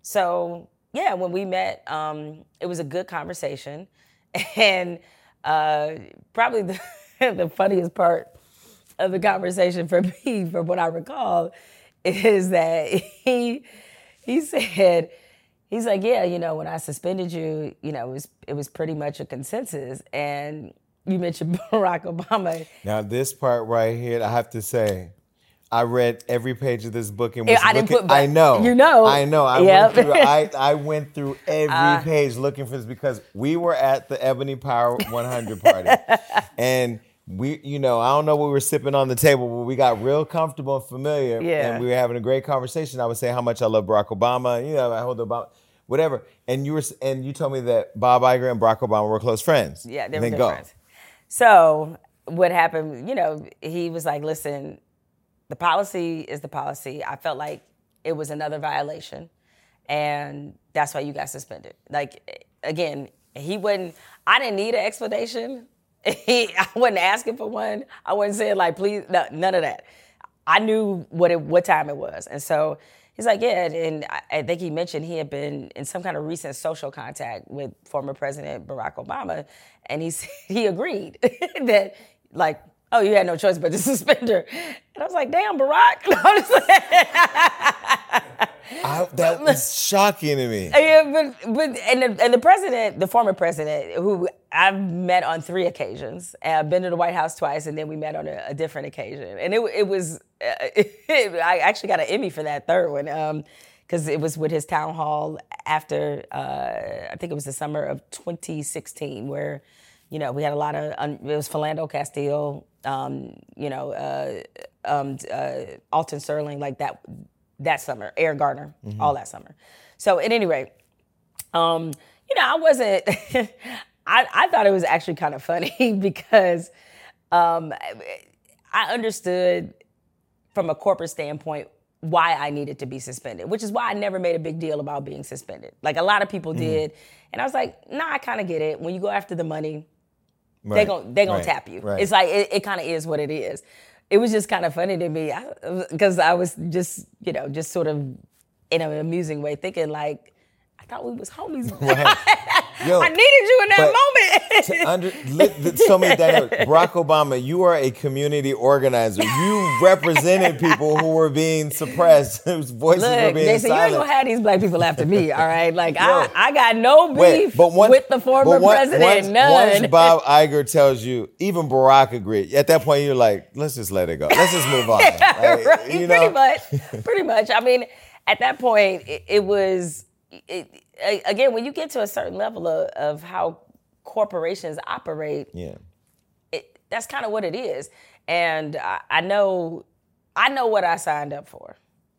So yeah, when we met, um, it was a good conversation, and uh, probably the, the funniest part of the conversation for me, from what I recall, is that he he said he's like, yeah, you know, when I suspended you, you know, it was it was pretty much a consensus, and you mentioned Barack Obama. Now this part right here, I have to say, I read every page of this book and was I didn't looking. put I know, you know. I know. I Yep. went through. I, I went through every Uh. page looking for this because we were at the Ebony Power 100 party, and we, you know, I don't know what we were sipping on the table, but we got real comfortable and familiar, Yeah. and we were having a great conversation. I would say how much I love Barack Obama. You know, I hold Obama. Whatever, and you were, and you told me that Bob Iger and Barack Obama were close friends. Yeah, they were good go. friends. So what happened? You know, he was like, "Listen, the policy is the policy." I felt like it was another violation, and that's why you got suspended. Like again, he wouldn't. I didn't need an explanation. I wasn't asking for one. I wasn't saying like, "Please," no, none of that. I knew what it, what time it was, and so he's like, yeah. And I, I think he mentioned he had been in some kind of recent social contact with former President Barack Obama, and he said he agreed that like, oh, you had no choice but to suspend her. And I was like, damn, Barack. No, I'm just like- I, that was shocking to me. Yeah, but but and the, and the president, the former president, who I've met on three occasions, I've been to the White House twice, and then we met on a, a different occasion, and it it was uh, I actually got an Emmy for that third one because it was with his town hall after uh, I think it was the summer of 2016 where you know we had a lot of un, it was Philando Castile, um, you know, uh, um, uh, Alton Sterling, like that that summer, Eric Garner, all that summer. So at any rate, um, you know, I wasn't. I, I thought it was actually kind of funny because um, I understood from a corporate standpoint why I needed to be suspended, which is why I never made a big deal about being suspended. Like a lot of people did, and I was like, Nah, I kind of get it. When you go after the money, they Right, gon' they gonna right, tap you. right. It's like it, it kind of is what it is. It was just kind of funny to me because I was just you know just sort of in an amusing way thinking like I thought we was homies. Yo, I needed you in that moment. to under, so many dynamics. Barack Obama, you are a community organizer. You represented people who were being suppressed, whose voices were Look, being they said you ain't gonna have these black people after me, all right? Like Yo. I, I got no beef Wait, but once, with the former once- president, once, none. Once Bob Iger tells you, even Barack agreed. At that point, you're like, let's just let it go. Let's just move on. Like, right? you Pretty much. Pretty much. I mean, at that point, it, it was it, again when you get to a certain level of, of how corporations operate. Yeah. It, that's kind of what it is, and I, I know, I know what I signed up for.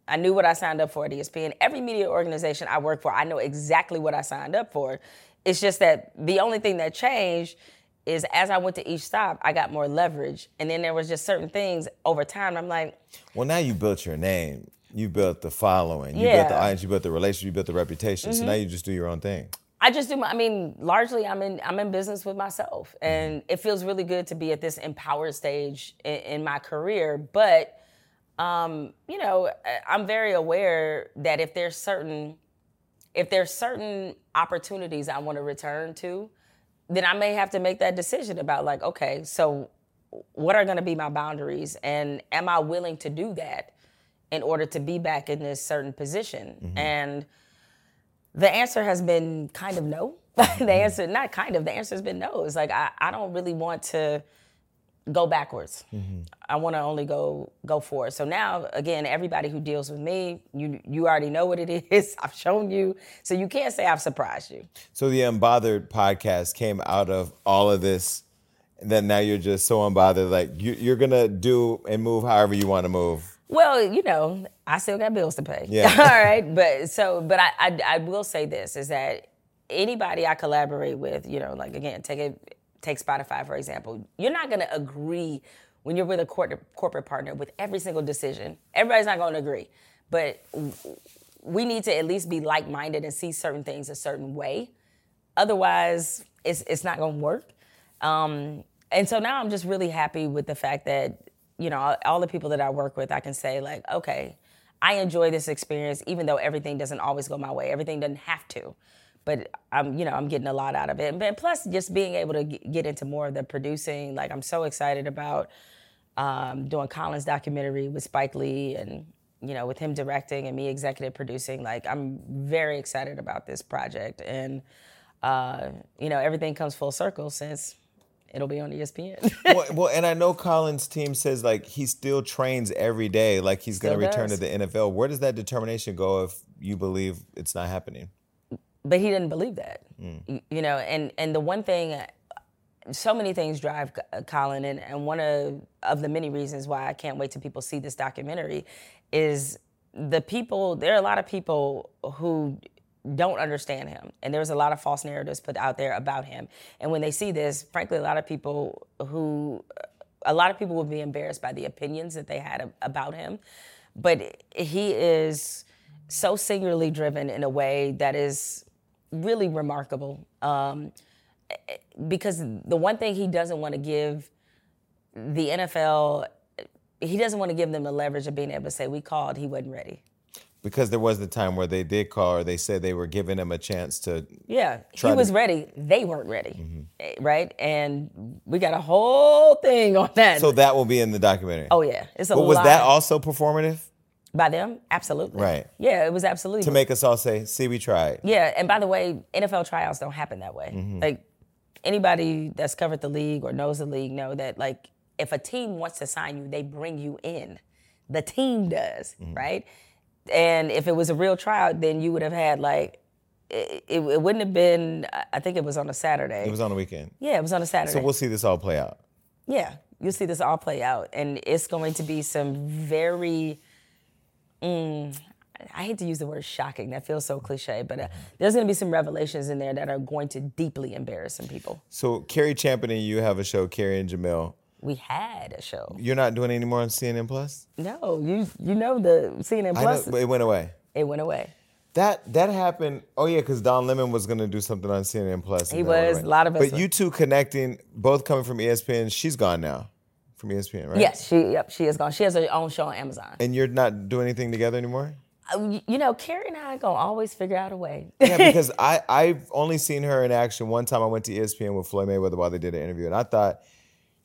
I knew what I signed up for at ESPN. Every media organization I work for, I know exactly what I signed up for. It's just that the only thing that changed is as I went to each stop, I got more leverage, and then there was just certain things over time. I'm like, Well, now you built your name. You built the following. You built the Yeah. Mm-hmm. audience. You built the relationship. You built the reputation. So now you just do your own thing. I just do my. I mean, largely, I'm in. I'm in business with myself, and it feels really good to be at this empowered stage in, in my career. But, um, you know, I'm very aware that if there's certain, if there's certain opportunities I want to return to, then I may have to make that decision about like, okay, so what are going to be my boundaries, and am I willing to do that in order to be back in this certain position? Mm-hmm. And the answer has been kind of no. the mm-hmm. answer, not kind of, the answer has been no. It's like I, I don't really want to go backwards. Mm-hmm. I want to only go go forward. So now, again, everybody who deals with me, you you already know what it is. I've shown you, so you can't say I've surprised you. So the Unbothered podcast came out of all of this. And then now you're just so unbothered. Like you, you're gonna do and move however you want to move. Well, you know, I still got bills to pay. Yeah. All right, but so, but I, I, I will say this is that anybody I collaborate with, you know, like again, take it, take Spotify for example. You're not gonna agree when you're with a corporate corporate partner with every single decision. Everybody's not gonna agree, but we need to at least be like-minded and see certain things a certain way. Otherwise, it's it's not gonna work. Um, and so now I'm just really happy with the fact that you know all the people that I work with, I can say like, okay, I enjoy this experience, even though everything doesn't always go my way. Everything doesn't have to, but I'm you know I'm getting a lot out of it. And plus, just being able to get into more of the producing, like I'm so excited about um, doing Colin's documentary with Spike Lee and you know with him directing and me executive producing. Like I'm very excited about this project and. Uh, you know, everything comes full circle since it'll be on ESPN. well, well, and I know Colin's team says like he still trains every day, like he's going to return to the NFL. Where does that determination go if you believe it's not happening? but he didn't believe that. Mm. You know, and and the one thing, so many things drive Colin, and, and one of of the many reasons why I can't wait till people see this documentary is the people. There are a lot of people who don't understand him, and there's a lot of false narratives put out there about him. And when they see this, frankly, a lot of people who a lot of people will be embarrassed by the opinions that they had about him. But he is so singularly driven in a way that is really remarkable. Um, because the one thing he doesn't want to give the NFL, he doesn't want to give them the leverage of being able to say, we called, he wasn't ready. Because there was the time where they did call or they said they were giving him a chance to. Yeah, he to- was ready. They weren't ready, Eh, right? And we got a whole thing on that. So that will be in the documentary. oh yeah, it's a but was lot that also performative by them? Absolutely. Right. Yeah, it was absolutely to make us all say, "See, we tried"? Yeah, and by the way, NFL tryouts don't happen that way. Mm-hmm. Like anybody that's covered the league or knows the league know that like if a team wants to sign you, they bring you in. The team does, Mm-hmm. right? And if it was a real tryout, then you would have had like it, it, it wouldn't have been. I think it was on a Saturday. It was on the weekend. yeah, it was on a Saturday. So we'll see this all play out. Yeah, you'll see this all play out, and it's going to be some very. Mm, I hate to use the word shocking. That feels so cliche, but uh, there's going to be some revelations in there that are going to deeply embarrass some people. So Cari Champion and you have a show, Carrie and Jemele. We had a show. You're not doing any more on CNN Plus. No, you you know the CNN Plus. know, but it went away. it went away. That that happened. Oh yeah, because Don Lemon was gonna do something on CNN Plus. He was. A lot of us But were. you two connecting, both coming from ESPN. She's gone now, from ESPN, right? Yes, she yep she is gone. She has her own show on Amazon. And you're not doing anything together anymore. Uh, you- know, Cari and I are gonna always figure out a way. Yeah, because I I've only seen her in action one time. I went to ESPN with Floyd Mayweather while they did an interview, and I thought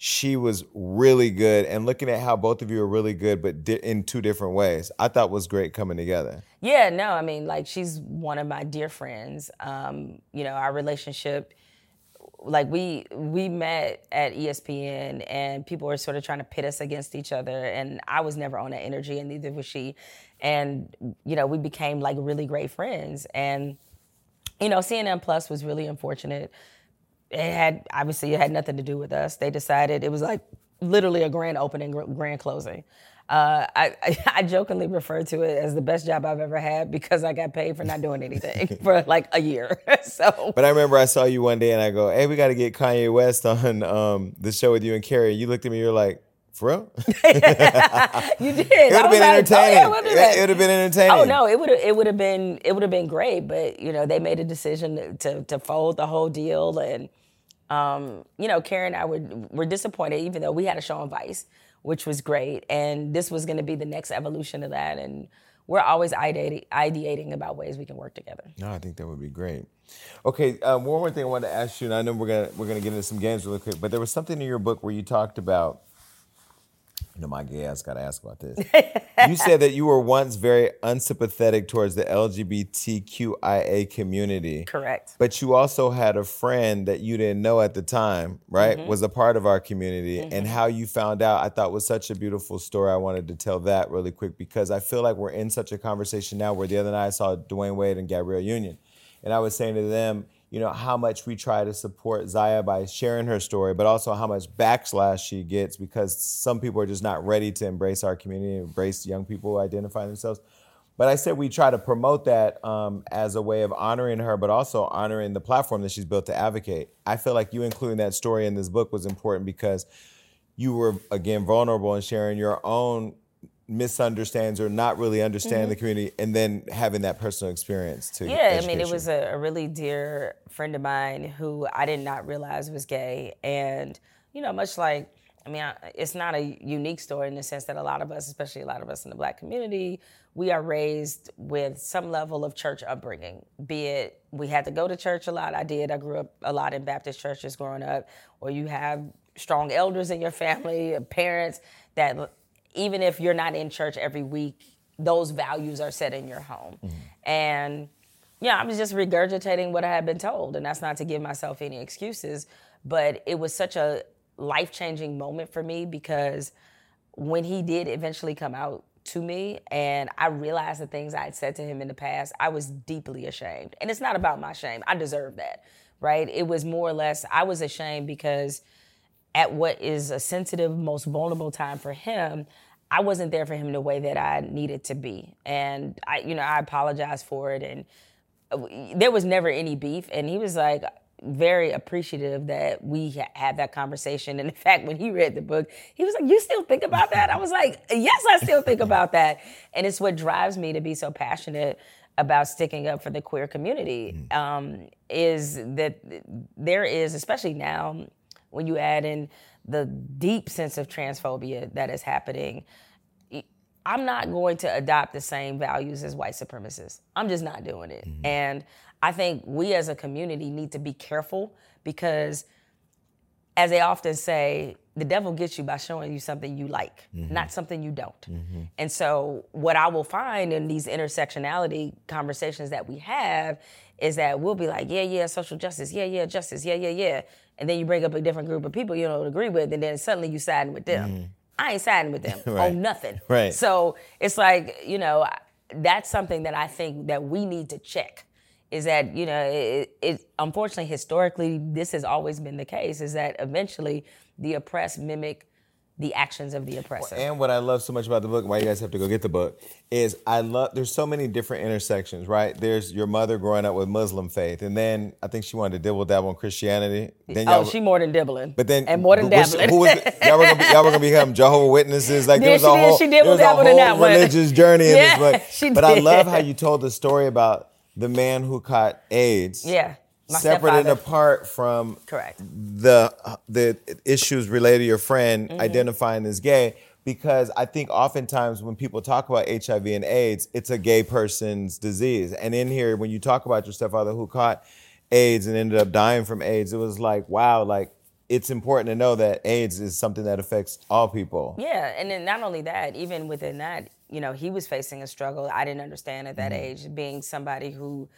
she was really good. And looking at how both of you are really good, but di- in two different ways, I thought was great coming together. Yeah, no, I mean, like she's one of my dear friends. Um, you know, our relationship, like we we met at ESPN, and people were sort of trying to pit us against each other, and I was never on that energy, and neither was she. And you know, we became like really great friends, and you know, CNN Plus was really unfortunate. It had obviously it had nothing to do with us. They decided it was like literally a grand opening, grand closing. Uh, I, I jokingly refer to it as the best job I've ever had because I got paid for not doing anything for like a year. so But I remember I saw you one day, and I go, "Hey, we got to get Kanye West on um, the show with you and Cari." You looked at me, and you're like, "For real?" you did. It would have been like, oh, entertaining. yeah, do that. it would have been entertaining. Oh no, it would have it would have been it would have been great, but you know they made a decision to to, to fold the whole deal, and um, you know Karen and I were were disappointed, even though we had a show on Vice, which was great, and this was going to be the next evolution of that, and we're always ideating, ideating about ways we can work together. No, I think that would be great. Okay, um, one more thing I wanted to ask you, and I know we're gonna we're gonna get into some games really quick, but there was something in your book where you talked about. You know, my gay ass got to ask about this. you said that you were once very unsympathetic towards the LGBTQIA community. Correct. But you also had a friend that you didn't know at the time, right? Mm-hmm. Was a part of our community. And how you found out, I thought was such a beautiful story. I wanted to tell that really quick because I feel like we're in such a conversation now where the other night I saw Dwyane Wade and Gabrielle Union. And I was saying to them, you know, how much we try to support Zaya by sharing her story, but also how much backslash she gets because some people are just not ready to embrace our community, embrace young people who identify themselves. But I said we try to promote that um, as a way of honoring her, but also honoring the platform that she's built to advocate. I feel like you including that story in this book was important because you were again vulnerable and sharing your own misunderstands or not really understanding the community and then having that personal experience to Mm-hmm. Yeah, I mean, it was a, a really dear friend of mine who I did not realize was gay. And, you know, much like, I mean, I, it's not a unique story in the sense that a lot of us, especially a lot of us in the black community, we are raised with some level of church upbringing, be it we had to go to church a lot. I did. I grew up a lot in Baptist churches growing up, or you have strong elders in your family, parents that even if you're not in church every week, those values are set in your home. And yeah, I was just regurgitating what I had been told, and that's not to give myself any excuses, but it was such a life changing moment for me because when he did eventually come out to me and I realized the things I had said to him in the past, I was deeply ashamed. And it's not about my shame, I deserve that, right? It was more or less, I was ashamed because at what is a sensitive, most vulnerable time for him, I wasn't there for him the way that I needed to be. And I, you know, I apologize for it. And uh, there was never any beef. And he was like, very appreciative that we had that conversation. And in fact, when he read the book, he was like, You still think about that? I was like, Yes, I still think about that. And it's what drives me to be so passionate about sticking up for the queer community um, is that there is, especially now, when you add in the deep sense of transphobia that is happening, I'm not going to adopt the same values as white supremacists. I'm just not doing it. Mm-hmm. And I think we as a community need to be careful because, as they often say, the devil gets you by showing you something you like, mm-hmm. not something you don't. Mm-hmm. And so, what I will find in these intersectionality conversations that we have is that we'll be like, yeah, yeah, social justice, yeah, yeah, justice, yeah, yeah, yeah. And then you bring up a different group of people you don't agree with, and then suddenly you siding with them. I ain't siding with them Right. on nothing. Right. So it's like, you know, that's something that I think that we need to check. Is that, you know, it, it unfortunately historically this has always been the case, is that eventually the oppressed mimic the actions of the oppressor. And what I love so much about the book, why you guys have to go get the book, is I love. There's so many different intersections, right? There's your mother growing up with Muslim faith, and then I think she wanted to dibble dabble in Christianity. Then oh, she more than dibbling. But then, and more than dabbling. Who was, y'all, were gonna be, y'all were gonna become Jehovah Witnesses. Like there was she a did. whole, She was a whole that one. religious journey in Yeah, this book. she but I love how you told the story about the man who caught AIDS. yeah. My separate and apart from Correct. the the issues related to your friend Mm-hmm. identifying as gay because I think oftentimes when people talk about HIV and AIDS, it's a gay person's disease. And in here, when you talk about your stepfather who caught AIDS and ended up dying from AIDS, it was like, wow, like it's important to know that AIDS is something that affects all people. Yeah, and then not only that, even within that, you know, he was facing a struggle I didn't understand at that age, being somebody who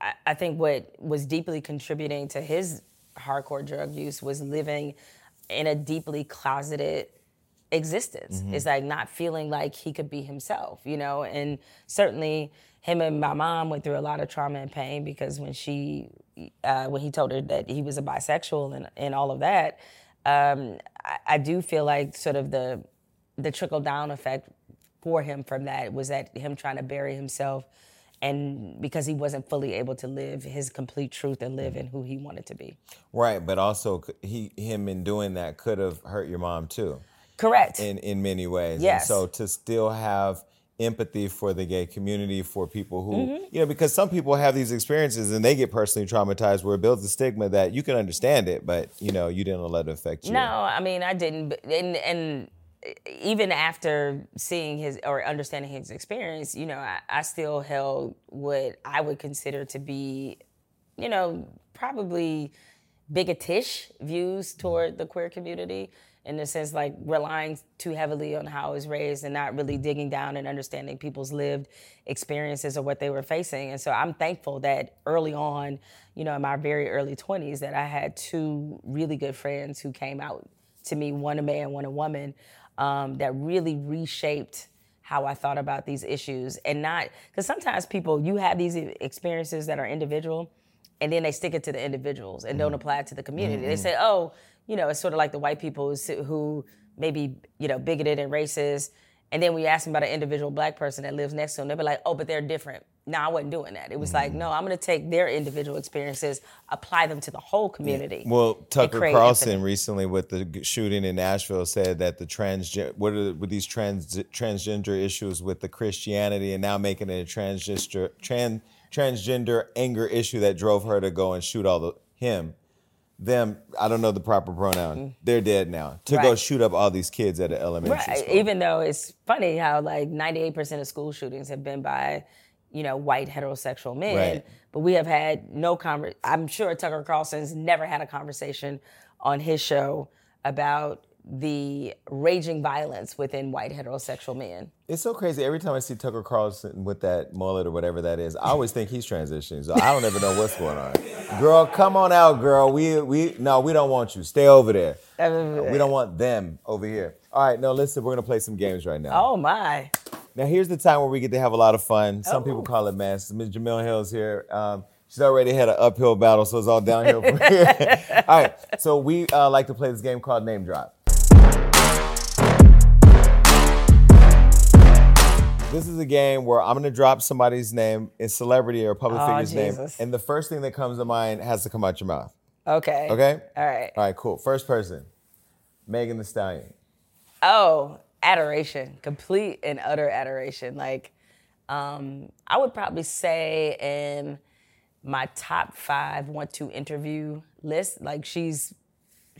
I, I think what was deeply contributing to his hardcore drug use was living in a deeply closeted existence. It's like not feeling like he could be himself, you know, and certainly him and my mom went through a lot of trauma and pain because when she, uh, when he told her that he was a bisexual and, and all of that, um, I, I do feel like sort of the, the trickle down effect for him from that was that him trying to bury himself and because he wasn't fully able to live his complete truth and live in who he wanted to be. Right, but also he him in doing that could have hurt your mom too. Correct. in in many ways. Yes. And so to still have empathy for the gay community, for people who Mm-hmm. you know, because some people have these experiences and they get personally traumatized, where it builds a stigma that you can understand it, but you know, you didn't let it affect you. No, I mean I didn't. And and even after seeing his or understanding his experience, you know, I, I still held what I would consider to be, you know, probably bigotish views toward the queer community in the sense like relying too heavily on how I was raised and not really digging down and understanding people's lived experiences or what they were facing. And so I'm thankful that early on, you know, in my very early 20s, that I had two really good friends who came out to me, one a man, one a woman, um, that really reshaped how I thought about these issues. And not, because sometimes people, you have these experiences that are individual, and then they stick it to the individuals and don't apply it to the community. They say, oh, you know, it's sort of like the white people who maybe, you know, bigoted and racist, And then when you ask them about an individual black person that lives next to them, they'll be like, oh, but they're different. No, I wasn't doing that. It was like, mm. no, I'm going to take their individual experiences, apply them to the whole community. Well, Tucker Carlson empathy. recently with the shooting in Nashville said that the transgen what are with these trans transgender issues with the Christianity and now making it a transgender trans transgender anger issue that drove her to go and shoot all the him them I don't know the proper pronoun they're dead now to go Mm. Right. shoot up all these kids at an elementary Right. school. Even though it's funny how like 98% of school shootings have been by, you know, white heterosexual men. Right. But we have had no conver I'm sure Tucker Carlson's never had a conversation on his show about the raging violence within white heterosexual men. It's so crazy. Every time I see Tucker Carlson with that mullet or whatever that is, I always think he's transitioning. So I don't ever know what's going on. Girl, come on out, girl. We we no, we don't want you. Stay over there. We don't want them over here. All right, no, listen, we're gonna play some games right now. Oh my. Now here's the time where we get to have a lot of fun. Some Oh. people call it mass. Ms. Jemele Hill's here. Um, she's already had an uphill battle, so it's all downhill from here. all right, so we uh, like to play this game called Name Drop. This is a game where I'm gonna drop somebody's name, a celebrity or public Oh, figure's name, and the first thing that comes to mind has to come out your mouth. Okay. Okay? All right. All right, cool. First person, Megan Thee Stallion. Oh, adoration, complete and utter adoration. Like, um, I would probably say in my top five want to interview list, like she's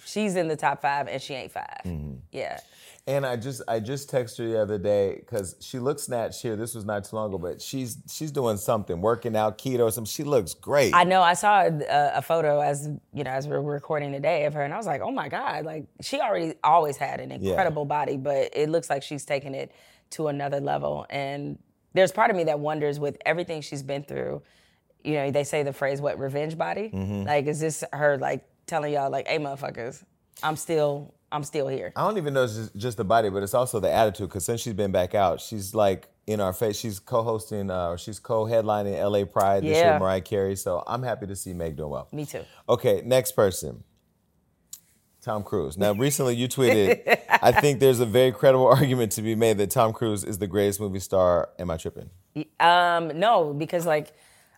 she's in the top five and she ain't 5 Yeah. And I just I just texted her the other day because she looks snatched here. This was not too long ago, but she's she's doing something, working out, keto, or something. She looks great. I know. I saw a, a photo as you know as we we're recording today of her, and I was like, "Oh my god!" Like she already always had an incredible body, but it looks like she's taken it to another level. And there's part of me that wonders, with everything she's been through, you know, they say the phrase "what revenge body." Mm-hmm. Like, is this her like telling y'all like, "Hey, motherfuckers, I'm still, I'm still here." I don't even know it's just, just the body, but it's also the attitude. Because since she's been back out, she's like in our face. She's co-hosting, uh, or she's co-headlining LA Pride this year Yeah. Mariah Carey. So I'm happy to see Meg doing well. Me too. Okay, next person. Tom Cruise. Now, recently you tweeted, I think there's a very credible argument to be made that Tom Cruise is the greatest movie star. Am I tripping? Um, no, because like,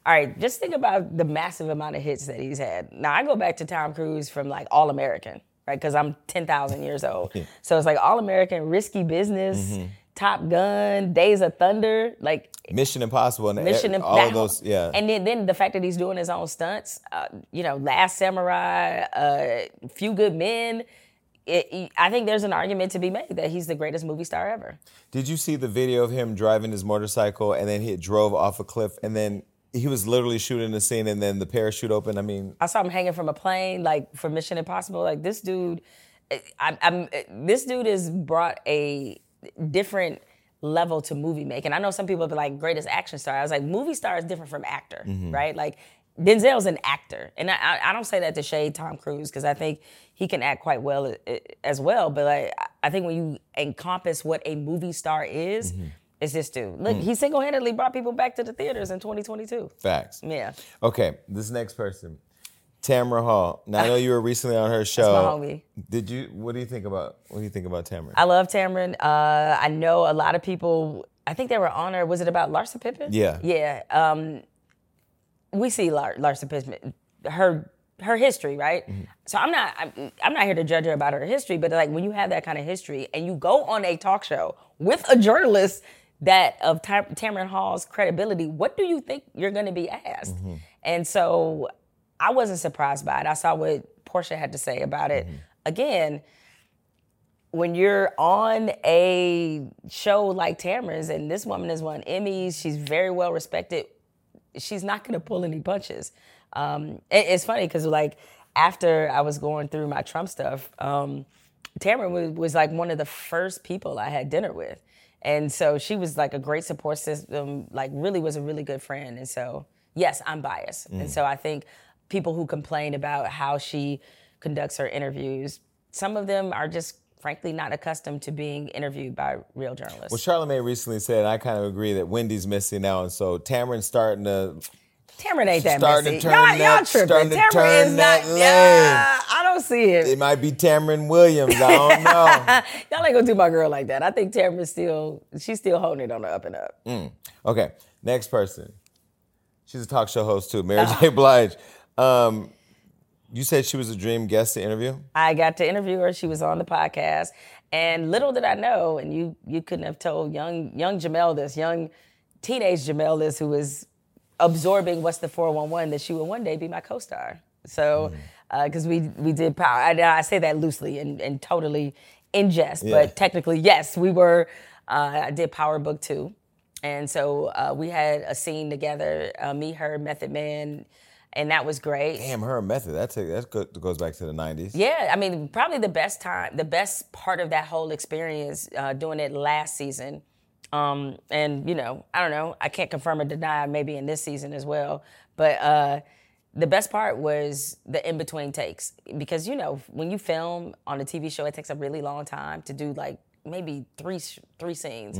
all right, just think about the massive amount of hits that he's had. Now I go back to Tom Cruise from like All American, right? Because I'm ten thousand years old, so it's like All American, Risky Business, Top Gun, Days of Thunder, like Mission Impossible and Mission e- Imp- all that those, yeah. And then, then the fact that he's doing his own stunts, uh, you know, Last Samurai, uh, Few Good Men. It, it- I think there's an argument to be made that he's the greatest movie star ever. Did you see the video of him driving his motorcycle and then he drove off a cliff and then he was literally shooting the scene and then the parachute opened? I mean, I saw him hanging from a plane, like for Mission Impossible. Like this dude, I, I'm eh, this dude has brought a different level to movie making. I know some people be like greatest action star. I was like, movie star is different from actor, mm-hmm. right? Like Denzel's an actor, and I, I- don't say that to shade Tom Cruise because I think he can act quite well uh, as well. But like, I think when you encompass what a movie star is. Mm-hmm. It's this dude. Look, he single-handedly brought people back to the theaters in 2022. facts. Yeah. Okay, this next person, Tamron Hall. Now I know you were recently on her show. my homie. Did you? What do you think about? What do you think about Tamara? I love Tamron. Uh, I know a lot of people. I think they were on her. Was it about Larsa Pippen? Yeah. Yeah. Um, we see Lar- Larsa Pippen, her her history, right? Mm-hmm. So I'm not I'm, I'm not here to judge her about her history, but like when you have that kind of history and you go on a talk show with a journalist that of Tam- Tamron Hall's credibility, what do you think you're going to be asked? Mm-hmm. And so I wasn't surprised by it. I saw what Portia had to say about it. Mm-hmm. Again, when you're on a show like Tamron's, and this woman has won Emmys, she's very well respected. She's not going to pull any punches. Um, it- it's funny because like after I was going through my Trump stuff, um, Tamron was, was like one of the first people I had dinner with, and so she was like a great support system. Like really was a really good friend, and so yes, I'm biased, and mm. so I think people who complain about how she conducts her interviews, some of them are just frankly not accustomed to being interviewed by real journalists. well, Charlamagne recently said, and I kind of agree that Wendy's missing out, and so Tamron's starting to Tamron ain't that Starting messy. to turn y'all, y'all tripping. starting Tamron is that not. Yeah, I don't see it. It might be Tamron Williams. I don't know. Y'all ain't gonna do my girl like that. I think Tamron's still, she's still holding it on the up and up. Okay, next person. She's a talk show host too, Mary J. Blige. Um, you said she was a dream guest to interview. I got to interview her. She was on the podcast, and little did I know, and you you couldn't have told young young Jemele this, young teenage Jemele this, who was absorbing what's the 411 that she would one day be my co-star. So, because we we did power, I, I say that loosely and, and totally in jest, Yeah. but technically yes, we were. Uh, I did Power Book Two, and so uh, we had a scene together, uh, me, her, Method Man, and that was great. Damn, her method. That's a, that's good. Goes back to the '90s. Yeah, I mean, probably the best time, the best part of that whole experience uh, doing it last season. Um, and you know, I don't know, I can't confirm or deny maybe in this season as well. But uh, the best part was the in between takes because you know when you film on a TV show, it takes a really long time to do like maybe three three scenes.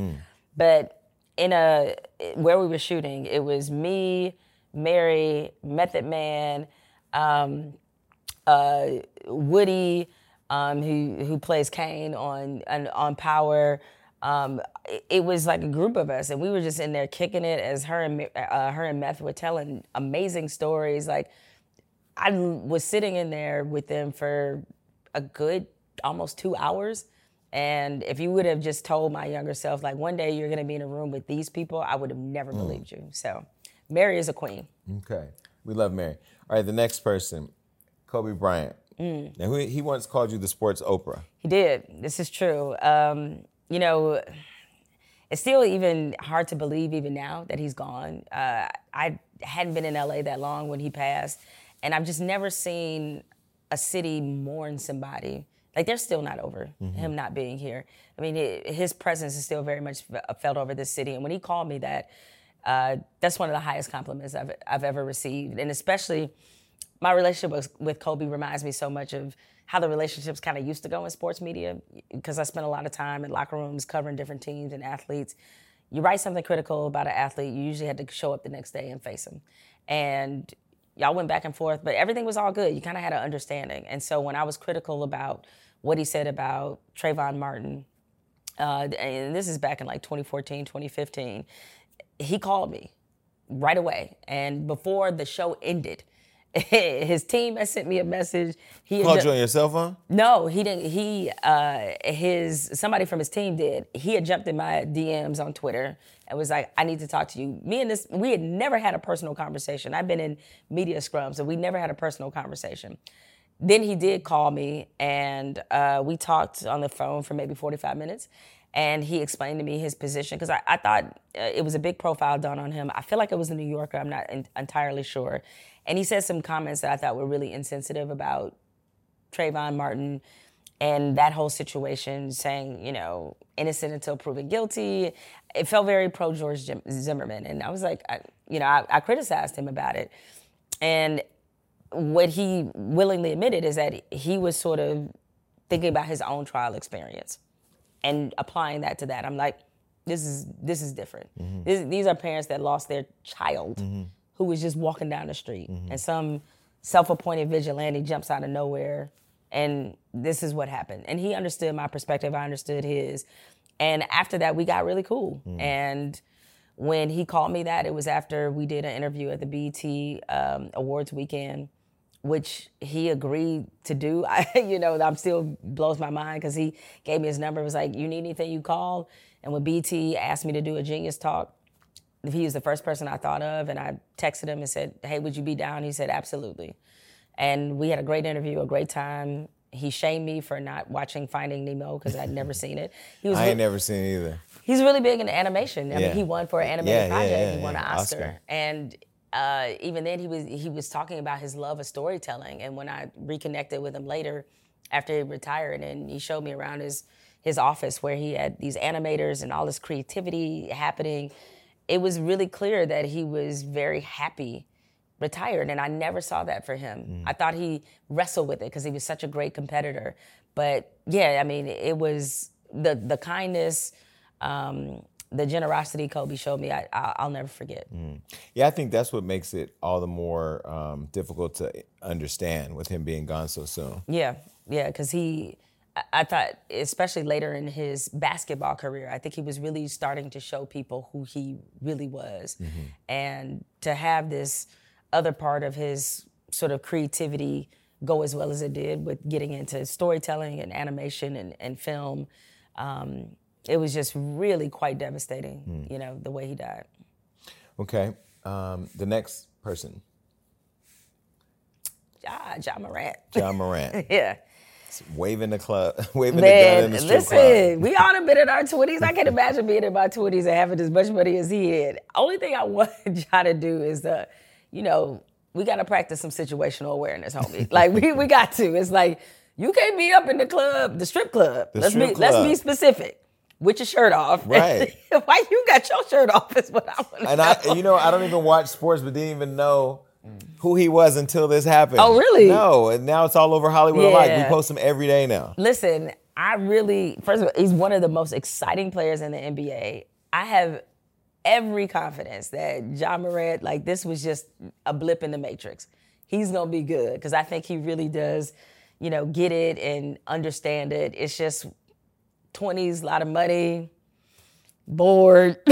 But in a where we were shooting, it was me, Mary, Method Man. Um, uh, Woody, um, who who plays Cane on on, on Power. Um, it, it was like a group of us, and we were just in there kicking it as her and uh, her and Meth were telling amazing stories. Like I was sitting in there with them for a good almost two hours. And if you would have just told my younger self, like one day you're gonna be in a room with these people, I would have never believed you. So, Mary is a queen. Okay, we love Mary. All right, the next person, Kobe Bryant. Mm. Now, he, he once called you the sports Oprah. He did. This is true. Um, you know, it's still even hard to believe even now that he's gone. Uh, I hadn't been in LA that long when he passed, and I've just never seen a city mourn somebody. Like they're still not over him not being here. I mean, hi- his presence is still very much felt over this city. And when he called me that, uh, that's one of the highest compliments I've, I've ever received. And especially my relationship with, with Kobe reminds me so much of how the relationships kind of used to go in sports media because I spent a lot of time in locker rooms covering different teams and athletes. You write something critical about an athlete, you usually had to show up the next day and face him. And y'all went back and forth, but everything was all good. You kind of had an understanding. And so when I was critical about what he said about Trayvon Martin, uh, and this is back in like 2014, 2015, he called me right away. And before the show ended, his team had sent me a message. He Called you on your cell phone? no, he didn't. He uh, his somebody from his team did. He had jumped in my DMs on Twitter and was like, "I need to talk to you." Me and this, we had never had a personal conversation. I've been in media scrums, and we never had a personal conversation. Then he did call me, and uh, we talked on the phone for maybe 45 minutes. And he explained to me his position because I, I thought uh, it was a big profile done on him. I feel like it was the New Yorker. I'm not en- entirely sure. And he said some comments that I thought were really insensitive about Trayvon Martin and that whole situation, saying, you know, innocent until proven guilty. It felt very pro George Zimmerman. And I was like, I, you know, I, I criticized him about it. And what he willingly admitted is that he was sort of thinking about his own trial experience and applying that to that. I'm like, this is this is different. Mm-hmm. This, these are parents that lost their child mm-hmm. Who was just walking down the street, and some self-appointed vigilante jumps out of nowhere, and this is what happened. And he understood my perspective. I understood his, and after that, we got really cool. And when he called me that, it was after we did an interview at the BET um, Awards weekend which he agreed to do. I, you know, I'm still blows my mind because he gave me his number. It Was like, "You need anything, you call." And when BET asked me to do a Genius Talk, he was the first person I thought of, and I texted him and said, "Hey, would you be down?" He said, "Absolutely." And we had a great interview, a great time. He shamed me for not watching Finding Nemo because I'd never seen it. He was I re- ain't never seen it either. he's really big into animation. I Yeah. mean, he won for an animated Yeah, yeah, project. yeah, he won an Oscar. Oscar. And uh, even then, he was he was talking about his love of storytelling. And when I reconnected with him later, after he retired, and he showed me around his his office where he had these animators and all this creativity happening, it was really clear that he was very happy retired and i never saw that for him i thought he wrestled with it because he was such a great competitor but yeah i mean it was the the kindness um, the generosity Kobe showed me, I, I I'll never forget. Yeah, I think that's what makes it all the more um, difficult to understand with him being gone so soon. Yeah, yeah, because he, I- thought, especially later in his basketball career, I think he was really starting to show people who he really was. And to have this other part of his sort of creativity go as well as it did with getting into storytelling and animation and, and film, um, it was just really quite devastating, you know, the way he died. Okay, um, the next person, Ja Morant. Ja Morant, yeah. Waving the club, waving the gun in the strip listen, club. we all have been in our twenties. I can't imagine being in my twenties and having as much money as he had. Only thing I want Ja to do is the, you know, we got to practice some situational awareness, homie. like we we got to. It's like you can't be up in the club, the strip club. The let's strip be let's be specific. With your shirt off, Right. Why you got your shirt off? Is what I want. And I, you know, I don't even watch sports, but didn't even know who he was until this happened. Oh, really? No, and now it's all over Hollywood. alike. We post him every day now. Listen, I really, first of all, he's one of the most exciting players in the NBA. I have every confidence that Ja Morant, like this was just a blip in the matrix. He's gonna be good because I think he really does, you know, get it and understand it. It's just 20s, a lot of money, bored.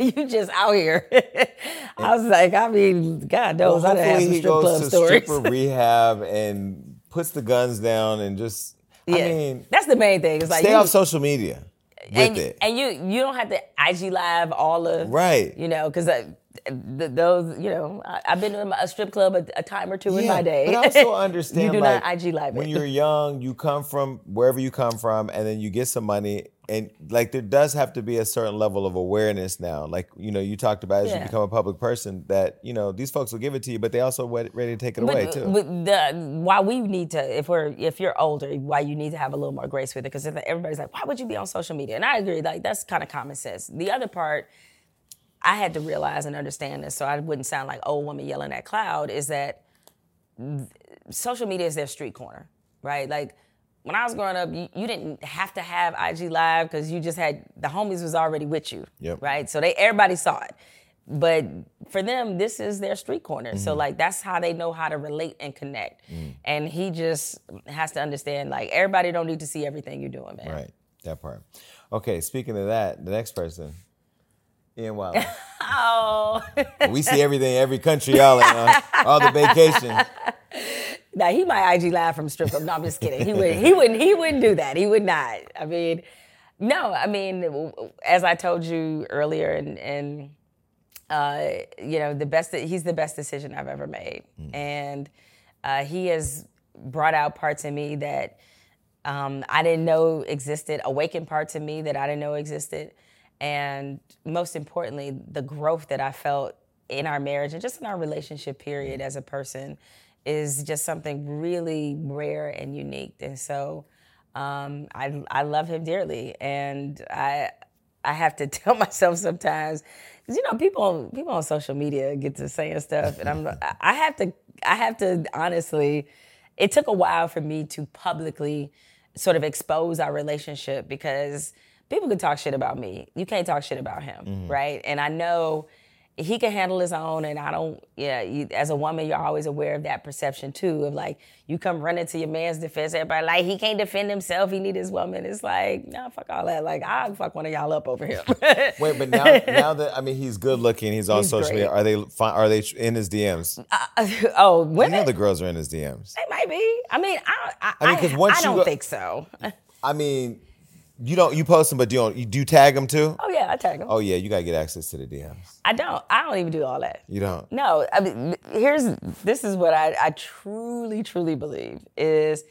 you just out here. I was like, I mean, God knows Well, I done had some strip club stories. stripper rehab and puts the guns down and just. yeah, I mean, that's the main thing. It's like stay you, off social media with and, it. and you you don't have to IG live all of Right. You know, because th- those you know I, I've been to a strip club a, a time or two in my day. But I also understand you do like, not IG live when it. you're young, you come from wherever you come from, and then you get some money, and like there does have to be a certain level of awareness now. Like you know, you talked about as you become a public person that you know these folks will give it to you, but they also ready to take it away too. But the, why we need to, if we're, if you're older, why you need to have a little more grace with it, because everybody's like, why would you be on social media? And I agree, like that's kind of common sense. The other part, I had to realize and understand this, so I wouldn't sound like old woman yelling at cloud, is that th- social media is their street corner, right? Like when I was growing up, you, you didn't have to have IG live because you just had the homies was already with you, Yep. right? So they everybody saw it. But for them, this is their street corner. Mm-hmm. So like that's how they know how to relate and connect. Mm. And he just has to understand like everybody don't need to see everything you're doing, man. right, that part. Okay, speaking of that, the next person, Ian Wilder. Oh, we see everything, every country y'all in, huh? all the vacation. now he might IG live from strip club. No, I'm just kidding. He would. He wouldn't. He wouldn't do that. He would not. I mean, no. I mean, as I told you earlier, and and uh, you know, the best. He's the best decision I've ever made, and uh, he has brought out parts in me that um, I didn't know existed, awakened parts in me that I didn't know existed, and most importantly, the growth that I felt in our marriage and just in our relationship period as a person is just something really rare and unique. And so um, I, I love him dearly, and I I have to tell myself sometimes, because you know people people on social media get to saying stuff, and I'm I have to I have to honestly, it took a while for me to publicly sort of expose our relationship because people can talk shit about me. You can't talk shit about him, mm-hmm. right? And I know he can handle his own and i don't yeah you, as a woman you're always aware of that perception too of like you come running to your man's defense everybody like he can't defend himself he need his woman it's like nah fuck all that like i'll fuck one of y'all up over here Wait, but now, now that I mean, he's good looking. He's on He's social great. media. Are they are they in his DMs? Uh, uh, oh You women know the girls are in his DMs. they might be i mean i i, I mean, 'cause once I you don't go- think so I mean, you don't you post them, but you don't you do tag them too? oh yeah i tag them. Oh yeah, you gotta get access to the DMs. i don't i don't even do all that You don't. No, I mean, here's this is what I, I truly, truly believe is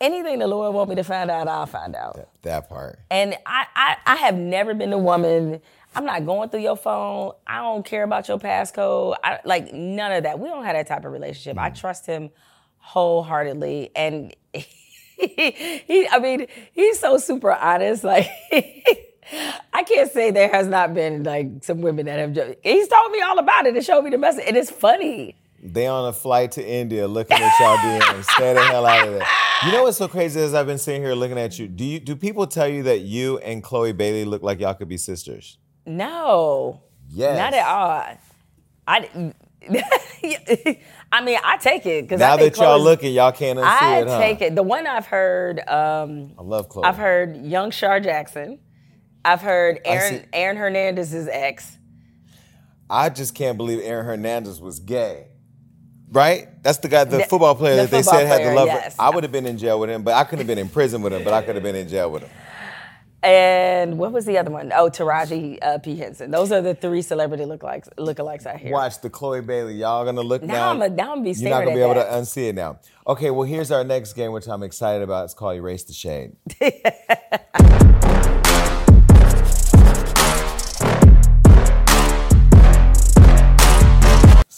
anything the Lord want me to find out, I'll find out. That part. And I, I, I have never been the woman. I'm not going through your phone. I don't care about your passcode. I, like none of that. We don't have that type of relationship. I mm. trust him wholeheartedly, and he, he I mean, he's so super honest. Like. I can't say there has not been like some women that have. Just, he's told me all about it and showed me the message, and it's funny. They on a flight to India looking at y'all DMs. Stay the hell out of there. You know what's so crazy as I've been sitting here looking at you. Do you do people tell you that you and Chloe Bailey look like y'all could be sisters? No. Yes. Not at all. I. I mean, I take it because Now I think that y'all looking, y'all can't unsee I it, huh? take it. The one I've heard, um, I love Chloe. I've heard Young Shar Jackson. I've heard Aaron Aaron Hernandez's ex. I just can't believe Aaron Hernandez was gay. Right? That's the guy, the, The- football player the that they football said had the love. yes. I would have been in jail with him, but I couldn't have been in prison with him, but I could have been in jail with him. And what was the other one? Oh, Taraji uh, P. Henson. Those are the three celebrity lookalikes, lookalikes I hear. Watch the Chloe Bailey. Y'all gonna look Now now. I'm a- now I'm be You're not gonna be able that. to unsee it now. Okay, well here's our next game, which I'm excited about. It's called Erase the Shade.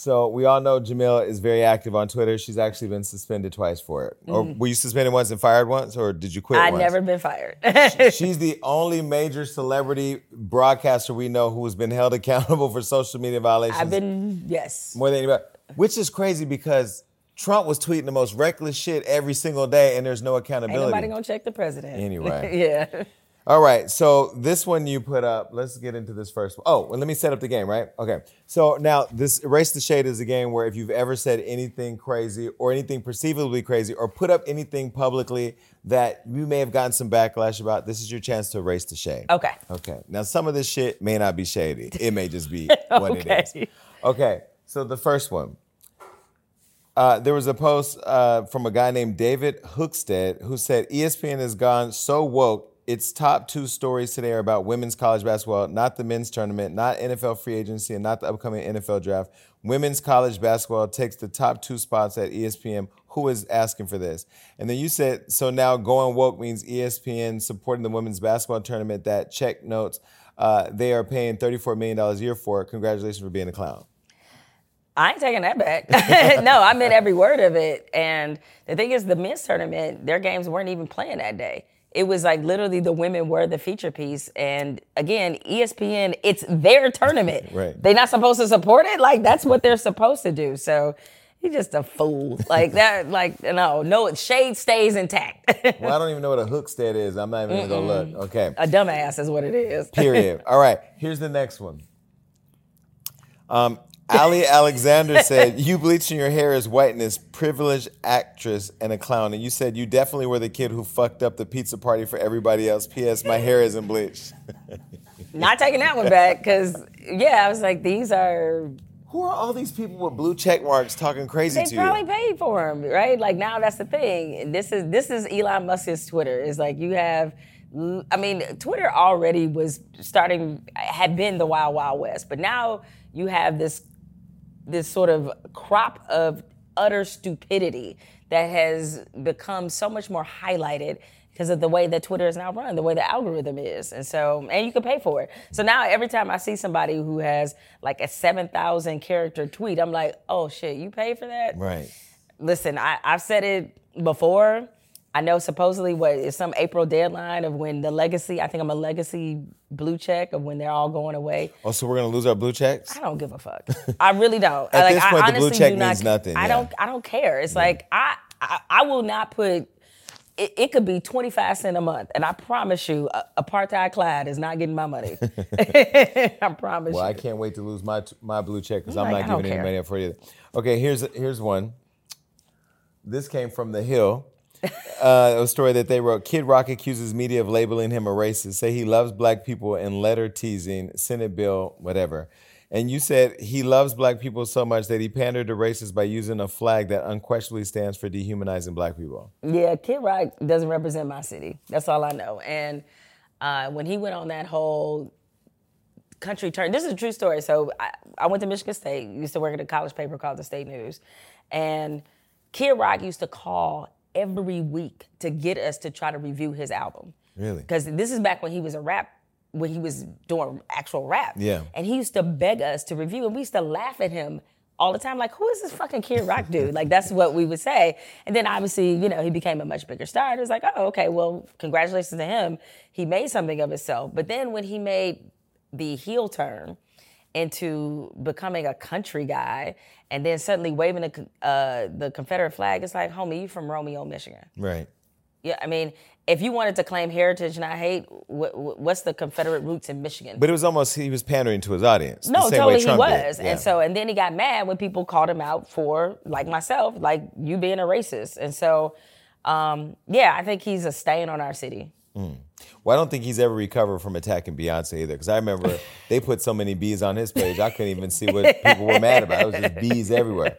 So we all know Jemele is very active on Twitter. She's actually been suspended twice for it. Or were you suspended once and fired once, or did you quit? I've once? Mm-hmm. never been fired. She's the only major celebrity broadcaster we know who has been held accountable for social media violations. I've been yes. more than anybody, which is crazy because Trump was tweeting the most reckless shit every single day, and there's no Ain't accountability. nobody gonna check the president. Anyway. yeah. All right, so this one you put up. Let's get into this first. one. Oh, well, let me set up the game, right? Okay. So now this erase the shade is a game where if you've ever said anything crazy or anything perceivably crazy or put up anything publicly that you may have gotten some backlash about, this is your chance to erase the shade. Okay. Okay. Now some of this shit may not be shady. It may just be what it is. Okay. Okay. So the first one. Uh, there was a post uh, from a guy named David Hookstead who said ESPN has gone so woke. Its top two stories today are about women's college basketball, not the men's tournament, not NFL free agency, and not the upcoming NFL draft. Women's college basketball takes the top two spots at ESPN. Who is asking for this? And then you said, so now going woke means ESPN supporting the women's basketball tournament that check notes uh, they are paying $34 million a year for. Congratulations for being a clown. I ain't taking that back. no, I meant every word of it. And the thing is, the men's tournament, their games weren't even playing that day. It was like literally the women were the feature piece. And again, ESPN, it's their tournament. Right. They're not supposed to support it. Like that's what they're supposed to do. So he's just a fool. Like that, like, no, no, shade stays intact. Well, I don't even know what a hook hookstead is. I'm not even gonna go look. Okay. a dumbass is what it is. Period. All right. Here's the next one. Um, Ali Alexander said, "You bleaching your hair is whiteness, privileged actress, and a clown." And you said you definitely were the kid who fucked up the pizza party for everybody else. P.S. My hair isn't bleached. Not taking that one back because, yeah, I was like, these are Who are all these people with blue check marks talking crazy They to probably you? paid for them, right? Like now that's the thing. This is this is Elon Musk's Twitter. It's like you have I mean, Twitter already was starting had been the wild wild west, but now you have this this sort of crop of utter stupidity that has become so much more highlighted because of the way that Twitter is now run, the way the algorithm is. And so, and you can pay for it. So now every time I see somebody who has like a 7,000 character tweet, I'm like, oh shit, you pay for that? Right. Listen, I, I've said it before. I know supposedly what is some April deadline of when the legacy, I think I'm a legacy blue check of when they're all going away. Oh, so we're gonna lose our blue checks? I don't give a fuck. I really don't. At like, this I point, the blue honestly check not, means nothing, I yeah. don't. I don't care. It's like I, I. I will not put. It, it could be twenty five cent a month, and I promise you, apartheid Clyde is not getting my money. I promise you. Well, I can't wait to lose my my blue check because I'm I'm like, not giving any money up for it either. Okay, here's here's one. This came from the Hill. Uh, a story that they wrote. Kid Rock accuses media of labeling him a racist. Say he loves black people and letter teasing, Senate bill, whatever. And you said he loves black people so much that he pandered to racists by using a flag that unquestionably stands for dehumanizing black people. Yeah, Kid Rock doesn't represent my city. That's all I know. And uh, when he went on that whole country turn, this is a true story. So I, I went to Michigan State, used to work at a college paper called the State News. And Kid Rock used to call every week to get us to try to review his album. Really? Because this is back when he was a rap, when he was doing actual rap. Yeah. And he used to beg us to review, and we used to laugh at him all the time, like, who is this fucking Kid Rock dude? like, that's what we would say. And then obviously, you know, he became a much bigger star. It was like, oh, okay, well, congratulations to him. He made something of himself. But then when he made the heel turn, into becoming a country guy and then suddenly waving the uh, the Confederate flag. It's like, homie, you from Romeo, Michigan. Right. Yeah, I mean, if you wanted to claim heritage, and I hate, wh- wh- what's the Confederate roots in Michigan? But it was almost he was pandering to his audience. No, totally he was. Yeah. And so and then he got mad when people called him out for, like myself, like you being a racist. And so um, yeah, I think he's a stain on our city. Mm. Well, I don't think he's ever recovered from attacking Beyonce either. Because I remember they put so many bees on his page, I couldn't even see what people were mad about. It was just bees everywhere.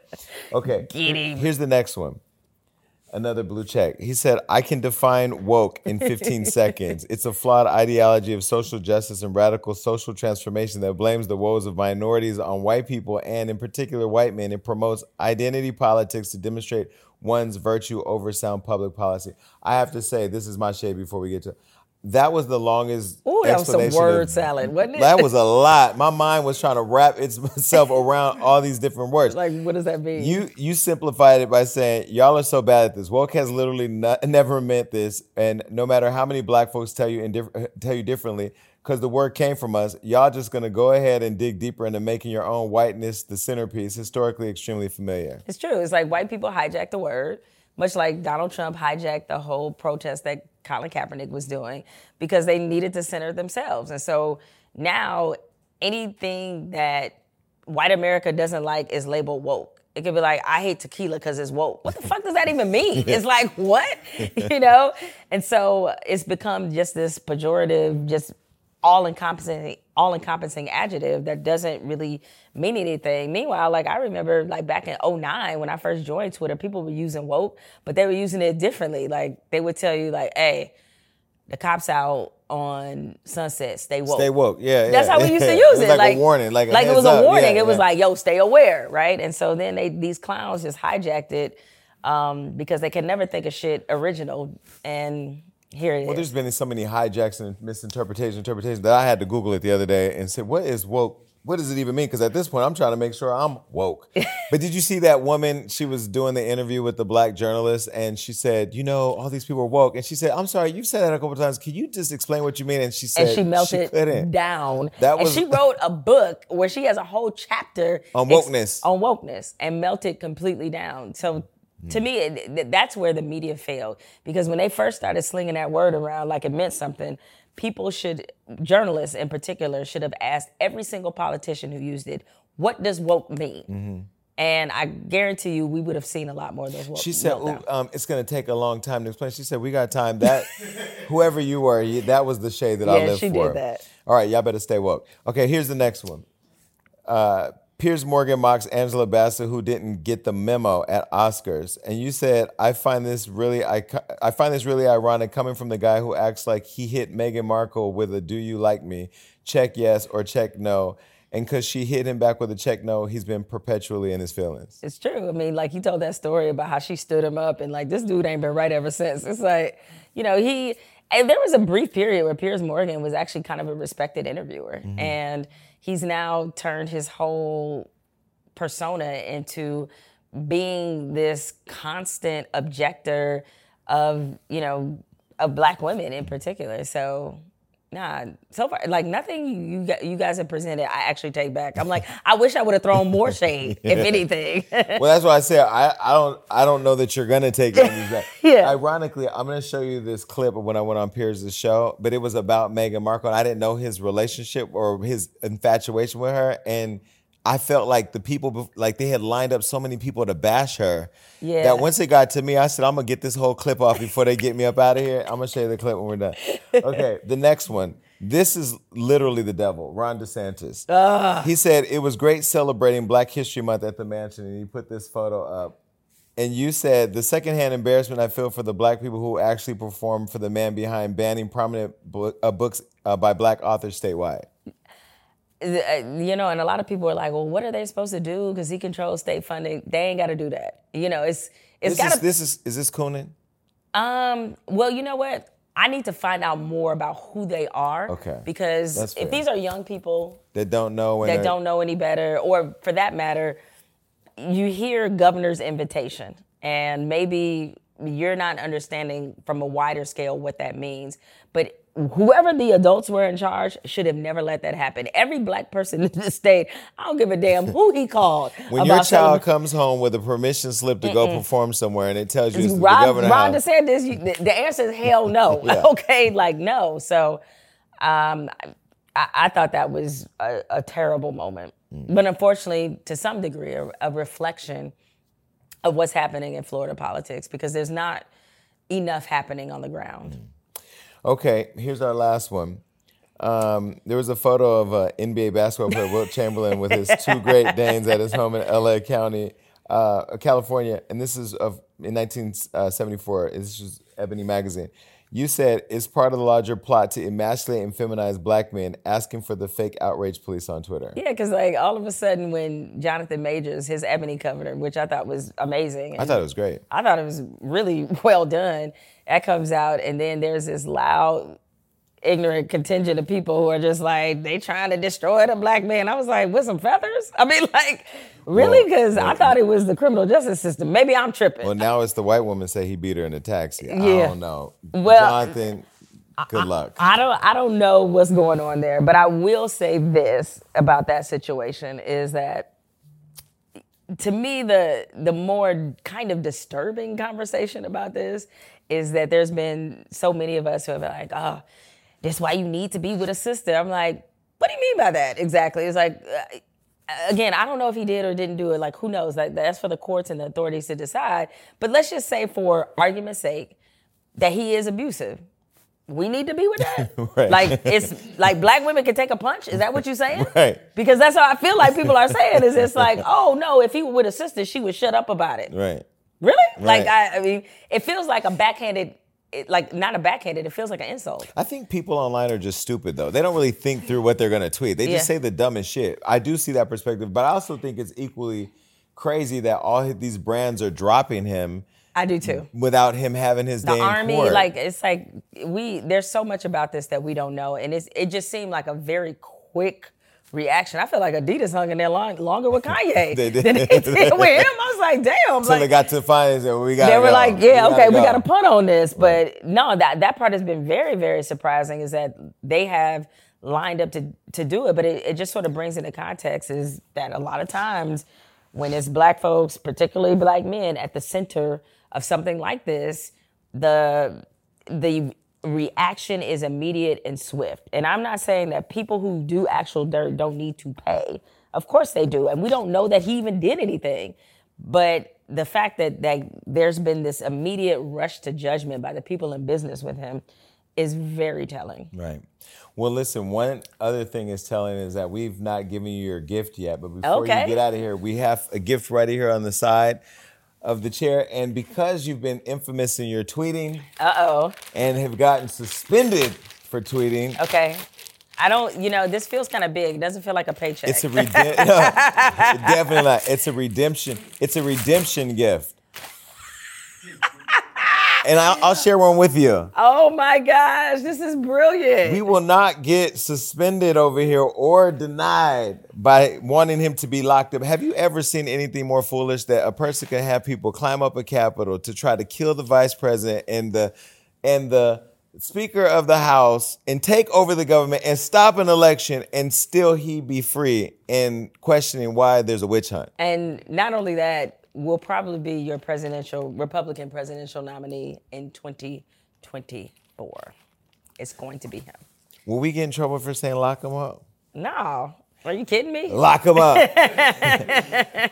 Okay. Here's the next one. Another blue check. He said, I can define woke in 15 seconds. It's a flawed ideology of social justice and radical social transformation that blames the woes of minorities on white people and, in particular, white men. It promotes identity politics to demonstrate one's virtue over sound public policy. I have to say, this is my shade before we get to. That was the longest. Ooh, that was some word of- salad, wasn't it? That was a lot. My mind was trying to wrap itself around all these different words. Like, what does that mean? You you simplified it by saying y'all are so bad at this. Woke has literally not, never meant this, and no matter how many black folks tell you diff- tell you differently, because the word came from us, y'all just gonna go ahead and dig deeper into making your own whiteness the centerpiece. Historically, extremely familiar. It's true. It's like white people hijacked the word, much like Donald Trump hijacked the whole protest that Colin Kaepernick was doing because they needed to center themselves. And so now anything that white America doesn't like is labeled woke. It could be like, I hate tequila because it's woke. What the fuck does that even mean? It's like, what? you know? And so it's become just this pejorative, just all encompassing all encompassing adjective that doesn't really mean anything. Meanwhile, like I remember like back in 09 when I first joined Twitter, people were using woke, but they were using it differently. Like they would tell you like, hey, the cops out on Sunset, stay woke. Stay woke. Yeah, That's how we used to use it. it. like, a warning, like, a it was a warning. Yeah, it was yeah. like, yo, stay aware, right? And so then they these clowns just hijacked it um, because they can never think of shit original. And here it is. Well, there's been so many hijacks and misinterpretations, interpretations that I had to Google it the other day and said, "What is woke? What does it even mean?" Because at this point, I'm trying to make sure I'm woke. but did you see that woman? She was doing the interview with the black journalist, and she said, "You know, all these people are woke." And she said, "I'm sorry, you've said that a couple times. Can you just explain what you mean?" And she said, and she melted couldn't. down. That and was- she wrote a book where she has a whole chapter On ex- wokeness. on wokeness, and melted completely down. So. To me, it, th- that's where the media failed because when they first started slinging that word around like it meant something, people should, journalists in particular, should have asked every single politician who used it, "What does woke mean?" Mm-hmm. And I guarantee you, we would have seen a lot more of those woke. She said, um, "It's going to take a long time to explain." She said, "We got time." That whoever you were, that was the shade that I lived for. Yeah, she did that. All right, y'all better stay woke. Okay, here's the next one. Uh, Piers Morgan mocks Angela Bassett, who didn't get the memo at Oscars, and you said, "I find this really, I, I find this really ironic coming from the guy who acts like he hit Meghan Markle with a "Do you like me?" check yes or check no." And because she hit him back with a check no, he's been perpetually in his feelings. It's true. I mean, like he told that story about how she stood him up, and like this dude ain't been right ever since. It's like, you know, he. And there was a brief period where Piers Morgan was actually kind of a respected interviewer, mm-hmm. and he's now turned his whole persona into being this constant objector of, you know, of black women in particular. So. Nah, so far, like nothing you you guys have presented, I actually take back. I'm like, I wish I would have thrown more shade, if anything. well, that's why I said I, I don't I don't know that you're gonna take any of that. Yeah. Ironically, I'm gonna show you this clip of when I went on Piers' show, but it was about Meghan Markle, and I didn't know his relationship or his infatuation with her, and I felt like the people like they had lined up so many people to bash her. Yeah. That once it got to me, I said, I'm gonna get this whole clip off before they get me up out of here. I'm gonna show you the clip when we're done. Okay, the next one. This is literally the devil, Ron DeSantis. He said it was great celebrating Black History Month at the mansion, and he put this photo up. And you said the secondhand embarrassment I feel for the black people who actually performed for the man behind banning prominent book, uh, books uh, by black authors statewide. Uh, you know, and a lot of people are like, well, what are they supposed to do? Because he controls state funding. They ain't got to do that. You know, it's it's got to. this is is this Coonan? Um. Well, you know what? I need to find out more about who they are. Okay. Because if these are young people That don't know that don't know any better, or for that matter, you hear governor's invitation, and maybe you're not understanding from a wider scale what that means. But whoever the adults were in charge should have never let that happen. Every black person in the state, I don't give a damn who he called. When your child saying- comes home with a permission slip to go perform somewhere and it tells you it's the governor Ron DeSantis, you, the, the answer is hell no. Yeah. okay, like no. So um, I, I thought that was a, a terrible moment. Mm. But unfortunately, to some degree, a, a reflection of what's happening in Florida politics because there's not enough happening on the ground. Mm. Okay, here's our last one. Um, there was a photo of uh, NBA basketball player Wilt Chamberlain with his two Great Danes at his home in LA County, uh, California, and this is of in 1974. This is Ebony magazine. You said it's part of the larger plot to emasculate and feminize black men, asking for the fake outrage police on Twitter. Yeah, because like all of a sudden when Jonathan Majors, his Ebony cover, which I thought was amazing. I thought it was great. I thought it was really well done. That comes out, and then there's this loud, ignorant contingent of people who are just like they trying to destroy the black man. I was like, with some feathers? I mean, like, really? Well, Because I thought it was the criminal justice system. Maybe I'm tripping. Well, now it's the white woman say he beat her in a taxi. Yeah. I don't know. Well, Jonathan, good luck. I don't I don't know what's going on there, but I will say this about that situation is that to me the the more kind of disturbing conversation about this is that there's been so many of us who have been like, oh, that's why you need to be with a sister. I'm like, what do you mean by that exactly? It's like uh, again, I don't know if he did or didn't do it. Like, who knows? Like, that's for the courts and the authorities to decide. But let's just say, for argument's sake, that he is abusive. We need to be with that. Right. Like, it's like black women can take a punch. Is that what you're saying? Right. Because that's how I feel like people are saying. Is it's like, oh no, if he were with a sister, she would shut up about it. Right. Really? Like, Right. I, I mean, it feels like a backhanded. It, like not a backhanded, it feels like an insult. I think people online are just stupid though. They don't really think through what they're gonna tweet. They just Yeah. say the dumbest shit. I do see that perspective, but I also think it's equally crazy that all these brands are dropping him I do too. without him having his the day in army court. like it's like we there's so much about this that we don't know and it's it just seemed like a very quick reaction i feel like adidas hung in there long, longer with kanye They did. than did with him i was like damn Until like, they got to the finals and we got. they were like yeah okay we got to to punt on this but no that that part has been very very surprising is that they have lined up to to do it but it, it just sort of brings into context is that a lot of times when it's black folks particularly black men at the center of something like this the the reaction is immediate and swift and i'm not saying that people who do actual dirt don't need to pay of course they do and we don't know that he even did anything but the fact that that there's been this immediate rush to judgment by the people in business with him is very telling. Right. Well, listen. One other thing is telling is that we've not given you your gift yet, but before Okay. you get out of here, we have a gift right here on the side of the chair, and because you've been infamous in your tweeting Uh oh. and have gotten suspended for tweeting, Okay. I don't. You know, this feels kind of big. It doesn't feel like a paycheck. It's a redemption. no, definitely not. It's a redemption. It's a redemption gift. And I'll, I'll share one with you. oh my gosh, this is brilliant. We will not get suspended over here or denied by wanting him to be locked up. Have you ever seen anything more foolish that a person can have people climb up a capitol to try to kill the vice president and the and the speaker of the house and take over the government and stop an election and still he be free and questioning why there's a witch hunt? and not only that, will probably be your presidential Republican presidential nominee in 2024. It's going to be him. Will we get in trouble for saying lock him up? No, are you kidding me? Lock them up.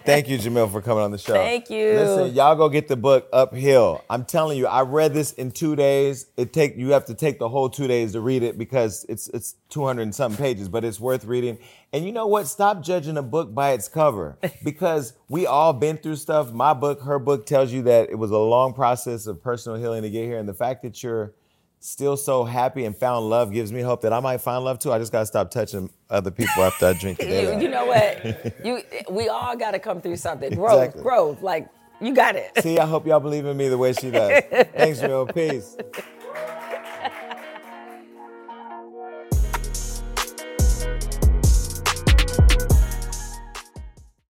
Thank you, Jemele, for coming on the show. Thank you. Listen, y'all go get the book Uphill. I'm telling you, I read this in two days. It take you have to take the whole two days to read it because it's it's 200 and something pages, but it's worth reading. And you know what? Stop judging a book by its cover because we all been through stuff. My book, her book, tells you that it was a long process of personal healing to get here, and the fact that you're still so happy and found love gives me hope that I might find love too. I just gotta stop touching other people after I drink You, it. you know what? You we all got to come through something. Growth, Exactly. growth. Like you got it. See, I hope y'all believe in me the way she does. Thanks, real Peace.